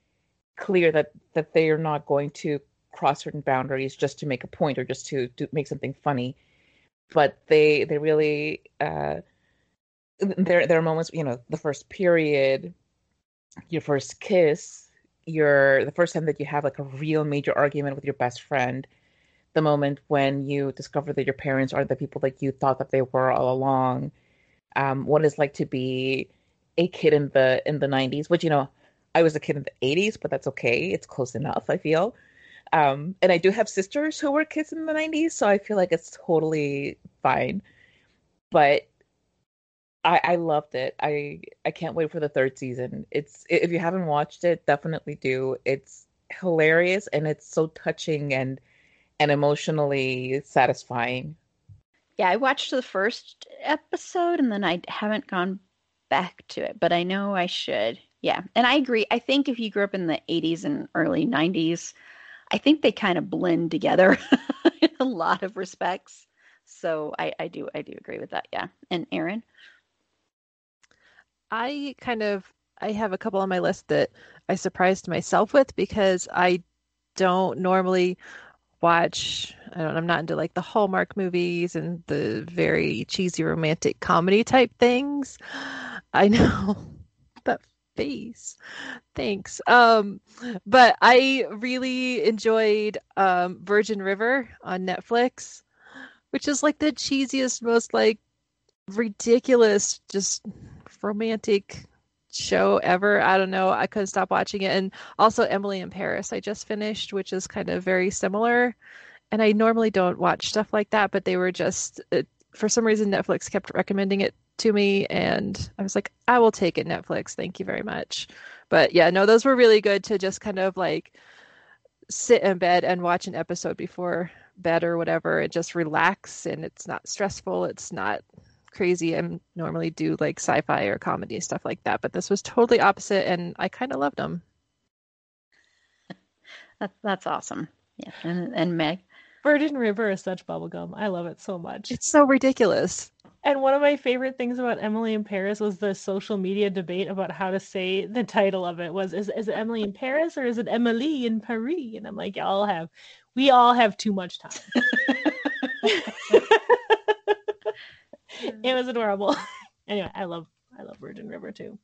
clear that that they are not going to cross certain boundaries just to make a point or just to, make something funny. But they they really uh there there are moments you know the first period your first kiss your the first time that you have like a real major argument with your best friend the moment when you discover that your parents are the people that you thought that they were all along um what it's like to be a kid in the in the 90s which you know i was a kid in the 80s but that's okay. It's close enough i feel um, and I do have sisters who were kids in the 90s, so I feel like it's totally fine. But I, I loved it. I I can't wait for the third season. It's if you haven't watched it, definitely do. It's hilarious and it's so touching and and emotionally satisfying. Yeah, I watched the first episode and then I haven't gone back to it, but I know I should. Yeah, and I agree. I think if you grew up in the 80s and early 90s, I think they kind of blend together in a lot of respects. So I, I do I do agree with that. Yeah. And Erin? I kind of I have a couple on my list that I surprised myself with because I don't normally watch I don't I'm not into like the Hallmark movies and the very cheesy romantic comedy type things. I know that face. Thanks. Um but I really enjoyed um Virgin River on Netflix, which is like the cheesiest most like ridiculous just romantic show ever. I don't know. I couldn't stop watching it. And also Emily in Paris, I just finished, which is kind of very similar. And I normally don't watch stuff like that, but they were just, it, for some reason, Netflix kept recommending it to me. And I was like, I will take it, Netflix. Thank you very much. But yeah, no, those were really good to just kind of like sit in bed and watch an episode before bed or whatever and just relax. And it's not stressful. It's not crazy I normally do like sci-fi or comedy stuff like that but this was totally opposite and i kind of loved them that's that's awesome yeah and, and meg virgin river is such bubblegum i love it so much it's so ridiculous and one of my favorite things about emily in paris was the social media debate about how to say the title of it was is, is it emily in paris or is it emily in paris and i'm like y'all have we all have too much time it was adorable. anyway, I love I love Virgin River too.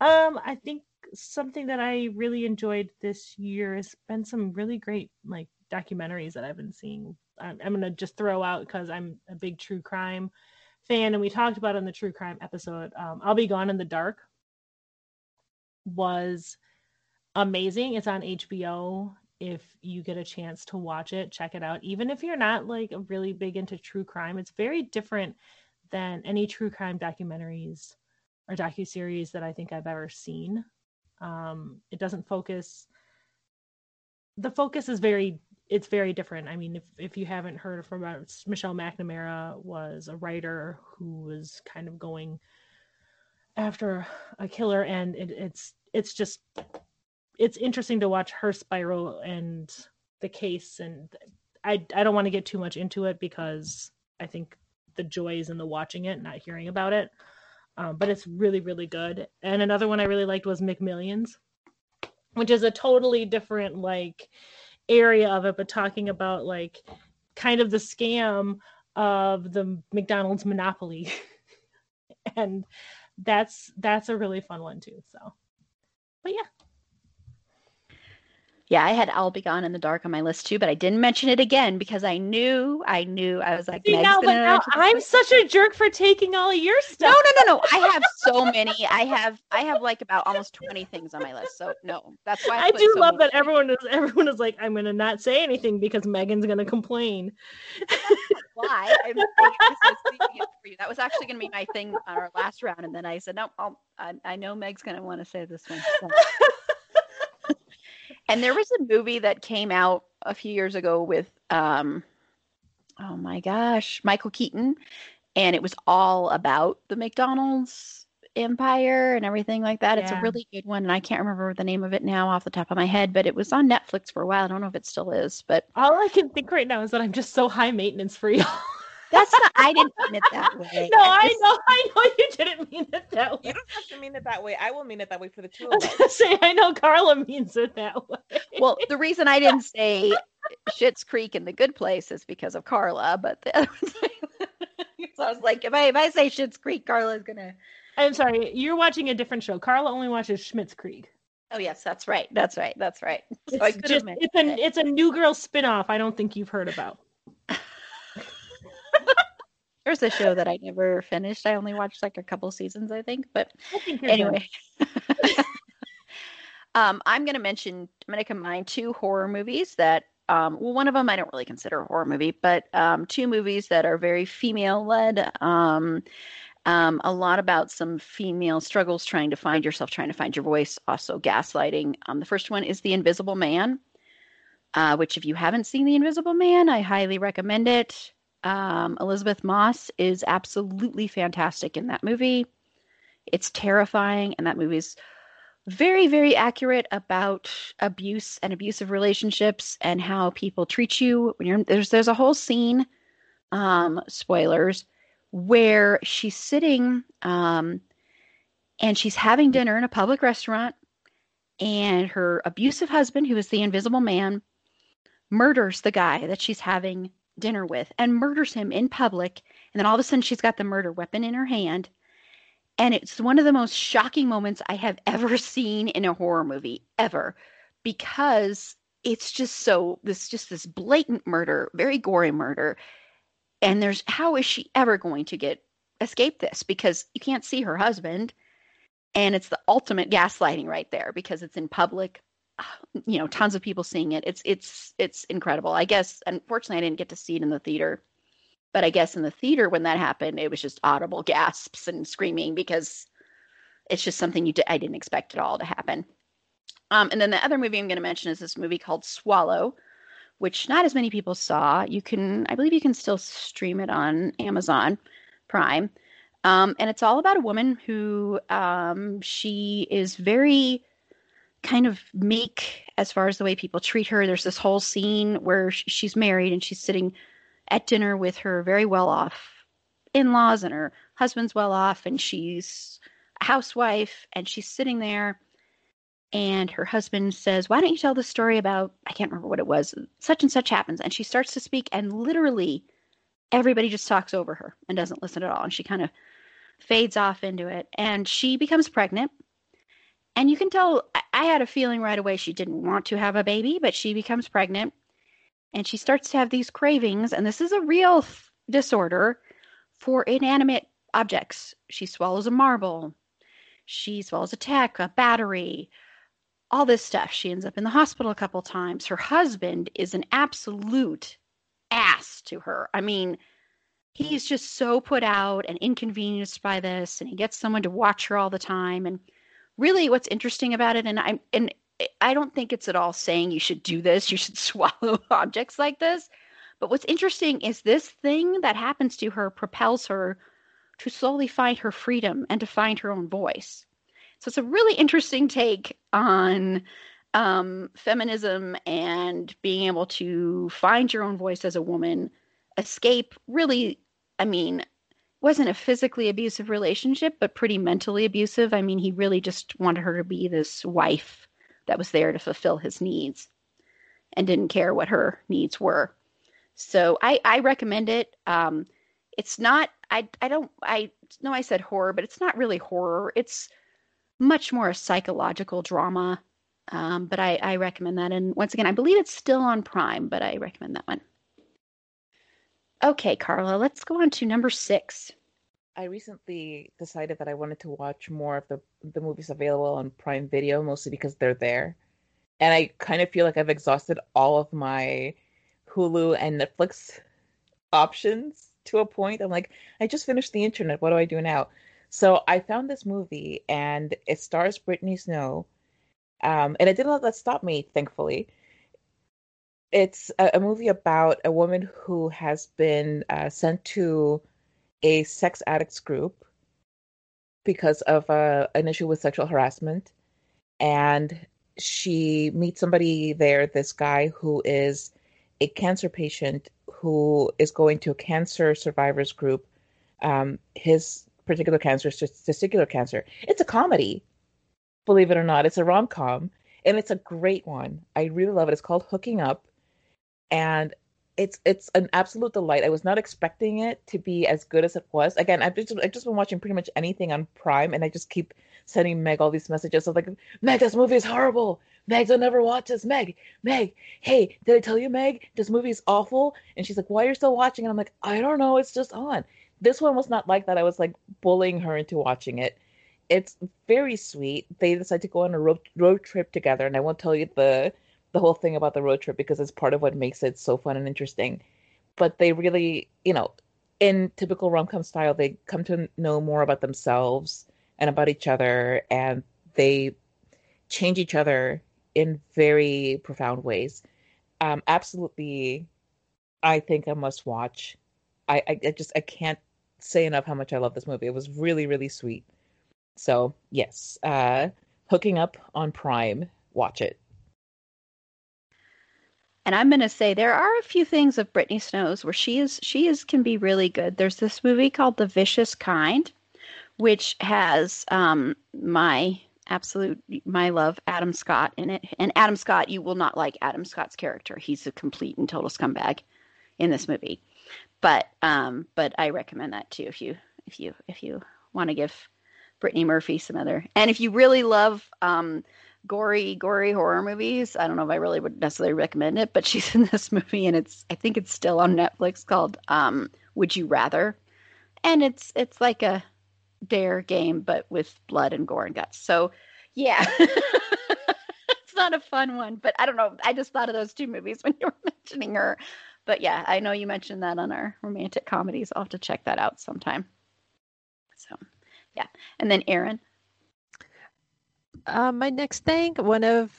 Um, I think something that I really enjoyed this year has been some really great like documentaries that I've been seeing. I'm, I'm gonna just throw out because I'm a big true crime fan, and we talked about in the true crime episode. Um, I'll be gone in the dark was amazing. It's on HBO. If you get a chance to watch it, check it out. Even if you're not like a really big into true crime, it's very different than any true crime documentaries or docu series that I think I've ever seen. Um, it doesn't focus. The focus is very it's very different. I mean, if if you haven't heard from Michelle McNamara was a writer who was kind of going after a killer, and it, it's it's just it's interesting to watch her spiral and the case. And I I don't want to get too much into it because I think the joy is in the watching it, not hearing about it. Um, but it's really, really good. And another one I really liked was McMillions, which is a totally different like area of it, but talking about like kind of the scam of the McDonald's monopoly. and that's that's a really fun one too. So but yeah, yeah, I had I'll Be Gone in the Dark on my list too, but I didn't mention it again because I knew, I knew, I was like, See, now, but now I'm such a jerk for taking all of your stuff. No, no, no, no. I have so many. I have, I have like about almost 20 things on my list. So no, that's why I, I do so love that everyone is, everyone is like, I'm going to not say anything because Megan's going to complain. why I'm for you. That was actually going to be my thing on our last round, and then I said, no, I'll, I, I know Meg's going to want to say this one. So. And there was a movie that came out a few years ago with um oh my gosh, Michael Keaton and it was all about the McDonald's empire and everything like that. Yeah. It's a really good one and I can't remember the name of it now off the top of my head, but it was on Netflix for a while. I don't know if it still is, but all I can think right now is that I'm just so high maintenance for y'all. That's not. I didn't mean it that way. No, I, just, I know. I know you didn't mean it that way. You don't have to mean it that way. I will mean it that way for the two of us. say, I know Carla means it that way. Well, the reason I didn't say Schitt's Creek in the Good Place is because of Carla, but the other so I was like, if I if I say Schitt's Creek, Carla's gonna. I'm sorry, you're watching a different show. Carla only watches Schmitz Creek. Oh yes, that's right. That's right. That's right. So it's, just, it's a it. it's a New Girl spinoff. I don't think you've heard about. There's a show that I never finished. I only watched like a couple seasons, I think. But I anyway. um, I'm going to mention, I'm going to combine two horror movies that, um, well, one of them I don't really consider a horror movie, but um, two movies that are very female led. Um, Um, a lot about some female struggles trying to find yourself, trying to find your voice, also gaslighting. Um, the first one is The Invisible Man, uh, which, if you haven't seen The Invisible Man, I highly recommend it. Um, Elisabeth Moss is absolutely fantastic in that movie. It's terrifying, and that movie is very, very accurate about abuse and abusive relationships and how people treat you when you're there's there's a whole scene, um, spoilers, where she's sitting um, and she's having dinner in a public restaurant, and her abusive husband, who is the invisible man, murders the guy that she's having dinner with and murders him in public. And then all of a sudden, she's got the murder weapon in her hand. And it's one of the most shocking moments I have ever seen in a horror movie, ever, because it's just so this just this blatant murder, very gory murder and there's how is she ever going to get escape this because you can't see her husband and it's the ultimate gaslighting right there because it's in public you know tons of people seeing it it's it's it's incredible i guess unfortunately i didn't get to see it in the theater but i guess in the theater when that happened it was just audible gasps and screaming because it's just something you i didn't expect at all to happen um, and then the other movie i'm going to mention is this movie called swallow which not as many people saw. You can, I believe, you can still stream it on Amazon Prime. Um, and it's all about a woman who um, she is very kind of meek as far as the way people treat her. There's this whole scene where she's married and she's sitting at dinner with her very well off in laws, and her husband's well off, and she's a housewife, and she's sitting there and her husband says, Why don't you tell the story about, I can't remember what it was, such and such happens. And she starts to speak, and literally everybody just talks over her and doesn't listen at all. And she kind of fades off into it. And she becomes pregnant. And you can tell, I had a feeling right away she didn't want to have a baby, but she becomes pregnant and she starts to have these cravings. And this is a real disorder for inanimate objects. She swallows a marble, she swallows a tech, a battery, all this stuff. She ends up in the hospital a couple times. Her husband is an absolute ass to her. I mean, he's just so put out and inconvenienced by this, and he gets someone to watch her all the time. And really, what's interesting about it, and i'm and I don't think it's at all saying you should do this, you should swallow objects like this. But what's interesting is this thing that happens to her propels her to slowly find her freedom and to find her own voice. So it's a really interesting take on um, feminism and being able to find your own voice as a woman, escape really, I mean, wasn't a physically abusive relationship, but pretty mentally abusive. I mean, he really just wanted her to be this wife that was there to fulfill his needs and didn't care what her needs were. So I, I recommend it. Um, it's not, I, I don't, I know I said horror, but it's not really horror. It's much more a psychological drama. Um, but I, I recommend that. And once again, I believe it's still on Prime, but I recommend that one. Okay, Carla, let's go on to number six. I recently decided that I wanted to watch more of the the movies available on Prime Video, mostly because they're there. And I kind of feel like I've exhausted all of my Hulu and Netflix options to a point. I'm like, I just finished the internet. What do I do now? So I found this movie and it stars Brittany Snow. Um, and it didn't let that stop me, thankfully. It's a, a movie about a woman who has been uh, sent to a sex addicts group because of uh, an issue with sexual harassment. And she meets somebody there, this guy who is a cancer patient who is going to a cancer survivors group. Um, his particular cancer, is testicular cancer. It's a comedy, believe it or not. It's a rom com, and it's a great one. I really love it. It's called Hooking Up, and it's it's an absolute delight. I was not expecting it to be as good as it was. Again, I've just I've just been watching pretty much anything on Prime, and I just keep sending Meg all these messages of like, Meg, this movie is horrible. Meg, don't ever watch this. Meg, Meg, hey, did I tell you, Meg, this movie is awful? And she's like, why are you still watching? And I'm like, I don't know. It's just on. This one was not like that. I was like bullying her into watching it. It's very sweet. They decide to go on a road road trip together, and I won't tell you the the whole thing about the road trip because it's part of what makes it so fun and interesting. But they really, you know, in typical rom com style, they come to know more about themselves and about each other, and they change each other in very profound ways. Um, absolutely, I think a must watch. I, I, I just I can't say enough how much I love this movie. It was really really sweet. So yes, uh, hooking up on Prime, watch it. And I'm going to say there are a few things of Brittany Snow's where she is she is can be really good. There's this movie called The Vicious Kind, which has um, my absolute my love Adam Scott in it. And Adam Scott, you will not like Adam Scott's character. He's a complete and total scumbag in this movie. But um, but I recommend that too if you if you if you want to give Brittany Murphy some other. And if you really love um, gory, gory horror movies. I don't know if I really would necessarily recommend it, but she's in this movie and it's I think it's still on Netflix called um, Would You Rather? And it's it's like a dare game but with blood and gore and guts. So yeah. it's not a fun one, but I don't know. I just thought of those two movies when you were mentioning her. But yeah, I know you mentioned that on our romantic comedies. I'll have to check that out sometime. So yeah. And then Erin. Uh, my next thing, one of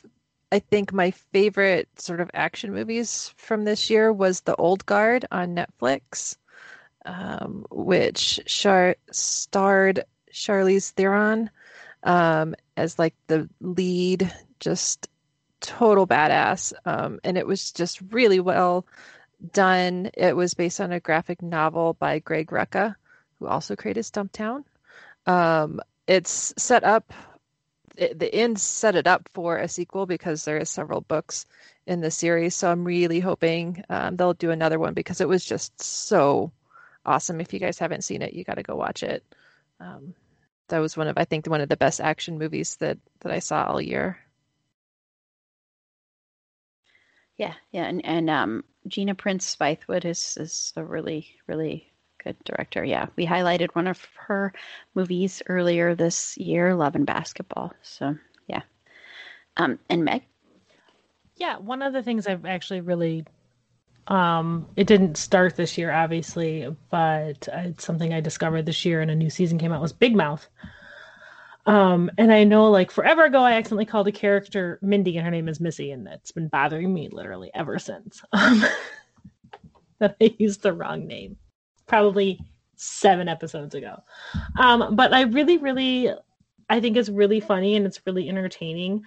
I think my favorite sort of action movies from this year was The Old Guard on Netflix, um, which char- starred Charlize Theron um, as like the lead, just total badass. Um, and it was just really well done. It was based on a graphic novel by Greg Rucka, who also created Stumptown. Um, it's set up it, the end set it up for a sequel because there is several books in the series. So I'm really hoping um, they'll do another one because it was just so awesome. If you guys haven't seen it, you got to go watch it. Um, that was one of I think one of the best action movies that that I saw all year. Yeah, yeah, and and um, Gina Prince Bythewood is is a really really good director. Yeah, we highlighted one of her movies earlier this year, Love and Basketball. So yeah, um, and Meg. Yeah, one of the things I've actually really, um, it didn't start this year, obviously, but it's something I discovered this year, and a new season came out was Big Mouth. Um, and I know like forever ago, I accidentally called a character Mindy, and her name is Missy, and that's been bothering me literally ever since. Um, that I used the wrong name probably seven episodes ago. Um, but I really, really, I think it's really funny and it's really entertaining.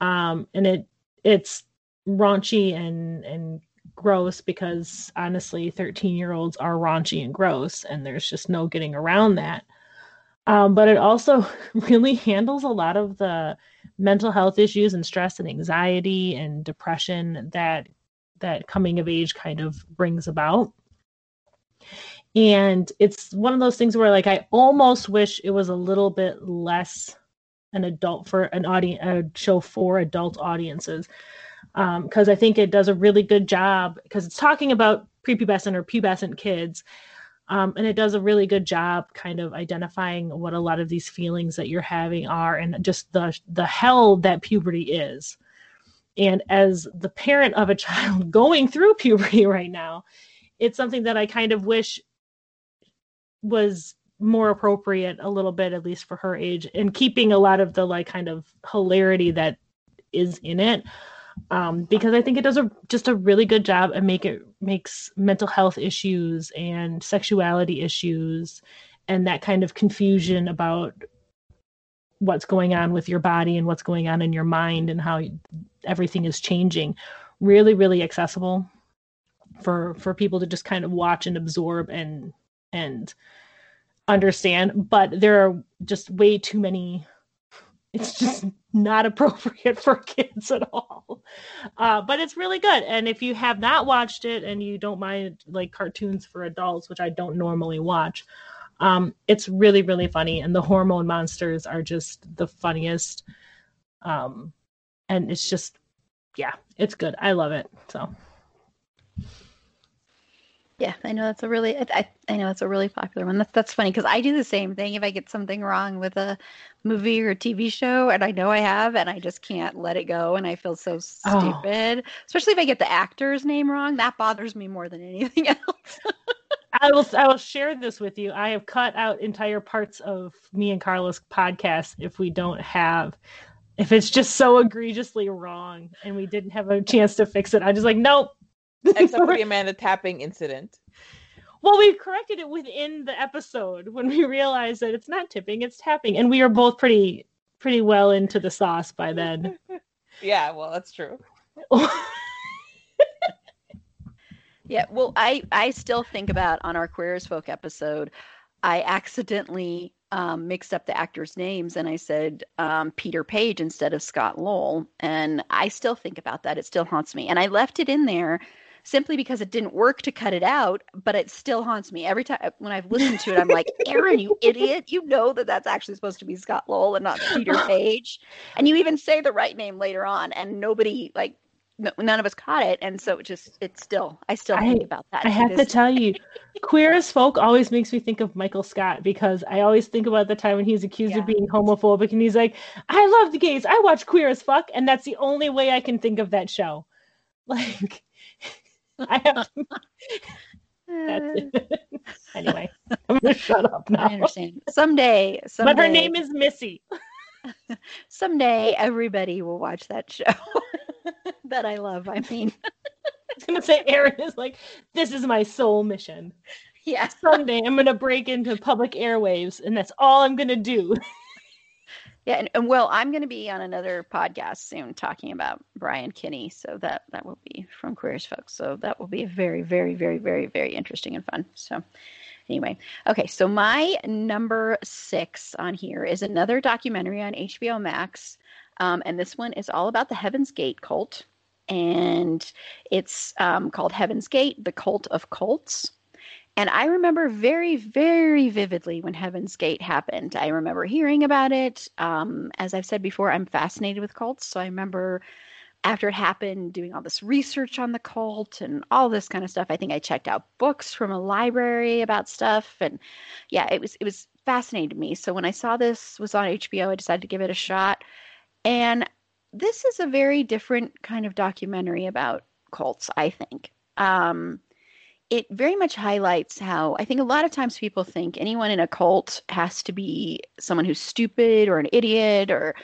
Um, and it it's raunchy and and gross because honestly, thirteen year olds are raunchy and gross, and there's just no getting around that. Um, but it also really handles a lot of the mental health issues and stress and anxiety and depression that that coming of age kind of brings about and it's one of those things where like i almost wish it was a little bit less an adult for an audience a show for adult audiences. Because um, i think it does a really good job because it's talking about prepubescent or pubescent kids. Um, and it does a really good job kind of identifying what a lot of these feelings that you're having are and just the the hell that puberty is. And as the parent of a child going through puberty right now it's something that i kind of wish was more appropriate a little bit at least for her age and keeping a lot of the like kind of hilarity that is in it. Um, because I think it does a just a really good job and make it makes mental health issues and sexuality issues and that kind of confusion about what's going on with your body and what's going on in your mind and how everything is changing really really accessible for for people to just kind of watch and absorb and and understand but there are just way too many it's just not appropriate for kids at all. Uh, but it's really good. And if you have not watched it and you don't mind like cartoons for adults which i don't normally watch um, it's really really funny. And the hormone monsters are just the funniest. Um, and it's just yeah it's good. I love it. So yeah, I know that's a really I, I know that's a really popular one. That's that's funny because I do the same thing if I get something wrong with a movie or TV show and I know I have and I just can't let it go and I feel so oh. stupid. Oh. Especially if I get the actor's name wrong, that bothers me more than anything else. I will I will share this with you. I have cut out entire parts of me and Carla's podcast if we don't have if it's just so egregiously wrong and we didn't have a chance to fix it. I'm just like nope. Except for the Amanda tapping incident. Well, we corrected it within the episode when we realized that it's not tipping, it's tapping, and we are both pretty pretty well into the sauce by then. yeah, well, that's true. yeah, well, I I still think about on our Queer as Folk episode, I accidentally um, mixed up the actors' names and I said um, Peter Paige instead of Scott Lowell, and I still think about that. It still haunts me, and I left it in there simply because it didn't work to cut it out, but it still haunts me every time when I've listened to it. I'm like, Erin, you idiot! You know that that's actually supposed to be Scott Lowell and not Peter Paige, and you even say the right name later on, and nobody like none of us caught it, and so it just it's still I still I, think about that. I have to tell you, queer as folk always makes me think of Michael Scott because I always think about the time when he's accused yeah. of being homophobic, and he's like, "I love the gays. I watch Queer as Fuck," and that's the only way I can think of that show. Like I have. anyway, I'm gonna shut up now. I understand. Someday, someday, but her name is Missy. someday, everybody will watch that show that I love. I mean, I was gonna say, Erin is like, this is my sole mission. Yeah. Someday, I'm gonna break into public airwaves, and that's all I'm gonna do. Yeah, and, and well, I'm going to be on another podcast soon talking about Brian Kinney, so that that will be from Queer Folks. So that will be very, very, very, very, very interesting and fun. So anyway, okay, so my number six on here is another documentary on HBO Max, um, and this one is all about the Heaven's Gate cult, and it's um, called Heaven's Gate: The Cult of Cults. And I remember very, very vividly when Heaven's Gate happened. I remember hearing about it. Um, as I've said before, I'm fascinated with cults. So I remember after it happened doing all this research on the cult and all this kind of stuff. I think I checked out books from a library about stuff. And yeah, it was it was fascinating to me. So when I saw this was on HBO, I decided to give it a shot. And this is a very different kind of documentary about cults, I think. Um, it very much highlights how I think a lot of times people think anyone in a cult has to be someone who's stupid or an idiot or,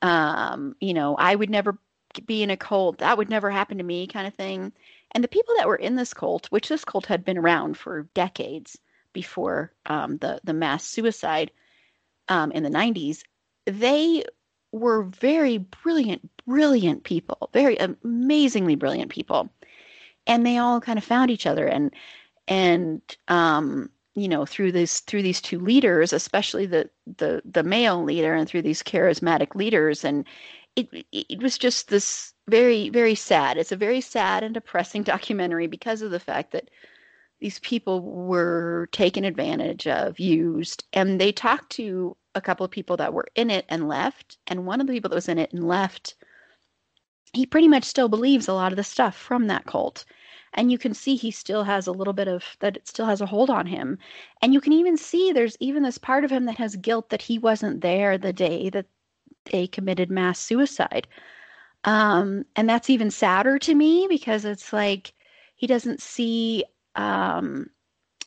um, you know, I would never be in a cult. That would never happen to me, kind of thing. And the people that were in this cult, which this cult had been around for decades before um, the the mass suicide um, in the '90s, they were very brilliant, brilliant people, very amazingly brilliant people and they all kind of found each other and and um, you know through this through these two leaders especially the the the male leader and through these charismatic leaders and it it was just this very very sad. It's a very sad and depressing documentary because of the fact that these people were taken advantage of used and they talked to a couple of people that were in it and left and one of the people that was in it and left he pretty much still believes a lot of the stuff from that cult and you can see he still has a little bit of that it still has a hold on him. And you can even see there's even this part of him that has guilt that he wasn't there the day that they committed mass suicide. Um, and that's even sadder to me because it's like he doesn't see um,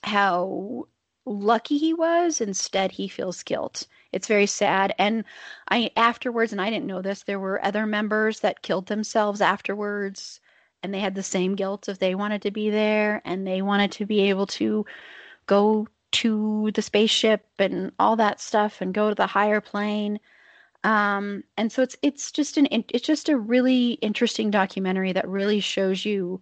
how lucky he was. Instead he feels guilt. It's very sad. And i afterwards and i didn't know this there were other members that killed themselves afterwards and they had the same guilt if they wanted to be there and they wanted to be able to go to the spaceship and all that stuff and go to the higher plane. Um, and so it's it's just an it's just a really interesting documentary that really shows you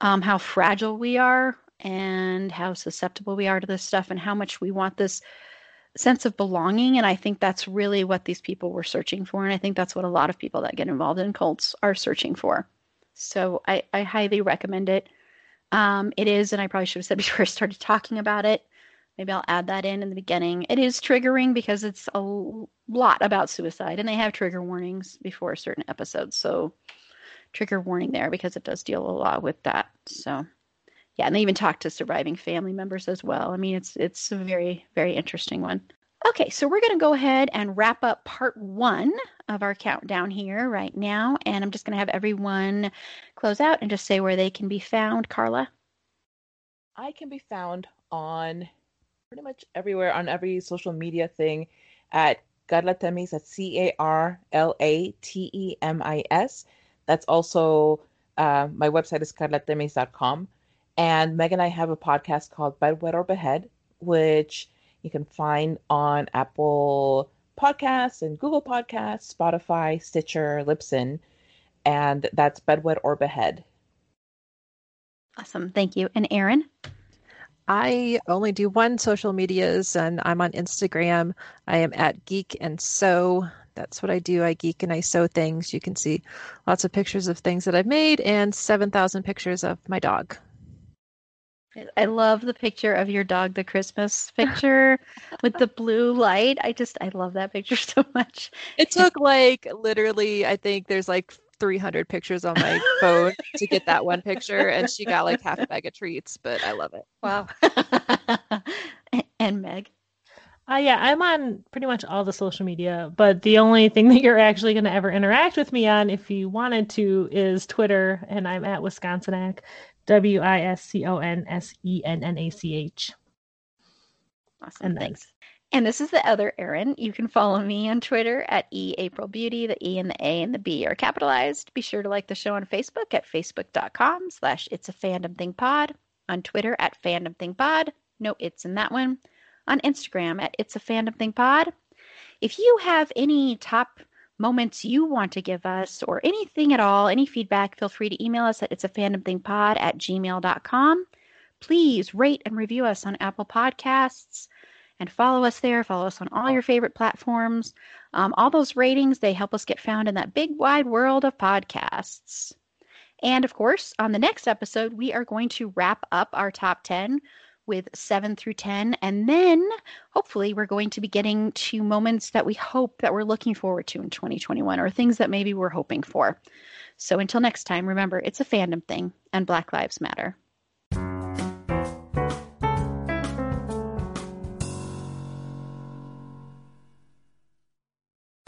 um, how fragile we are and how susceptible we are to this stuff and how much we want this sense of belonging. And i think that's really what these people were searching for. And i think that's what a lot of people that get involved in cults are searching for so I, I highly recommend it. Um, it is, and I probably should have said before I started talking about it. Maybe I'll add that in in the beginning. It is triggering because it's a lot about suicide, and they have trigger warnings before certain episodes. So, trigger warning there because it does deal a lot with that. So, yeah, and they even talk to surviving family members as well. I mean, it's it's a very very interesting one. Okay, so we're going to go ahead and wrap up part one of our countdown here right now. And I'm just going to have everyone close out and just say where they can be found. Carla? I can be found on pretty much everywhere on every social media thing at Carla Temis at C A R L A T E M I S. That's also uh, my website is carlatemis.com. And Meg and I have a podcast called Bed Wet or Behead, which you can find on Apple Podcasts and Google Podcasts, Spotify, Stitcher, Libsyn. And that's Bed Wet or Behead. Awesome. Thank you. And Erin? I only do one social medias and I'm on Instagram. I am at Geek and Sew. That's what I do. I geek and I sew things. You can see lots of pictures of things that I've made and 7,000 pictures of my dog. I love the picture of your dog, the Christmas picture with the blue light. I just, I love that picture so much. It took like literally, I think there's like 300 pictures on my phone to get that one picture, and she got like half a bag of treats, but I love it. Wow. and Meg? Uh, yeah, I'm on pretty much all the social media, but the only thing that you're actually going to ever interact with me on, if you wanted to, is Twitter, and I'm at Wisconsinac, W I S C O N S E N N A C H. Awesome. And thanks. And this is the other Erin. You can follow me on Twitter at E April Beauty. The E and the A and the B are capitalized. Be sure to like the show on Facebook at facebook.com slash it's a fandom thing pod. On Twitter at fandom thing pod. No it's in that one. On Instagram at it's a fandom thing pod. If you have any top moments you want to give us or anything at all, any feedback, feel free to email us at it's a fandom thing pod at gmail.com. Please rate and review us on Apple Podcasts and follow us there. Follow us on all your favorite platforms. Um, all those ratings, they help us get found in that big wide world of podcasts. And of course, on the next episode, we are going to wrap up our top 10 with 7 through 10 and then hopefully we're going to be getting to moments that we hope that we're looking forward to in 2021 or things that maybe we're hoping for. So until next time, remember it's a fandom thing and Black Lives Matter.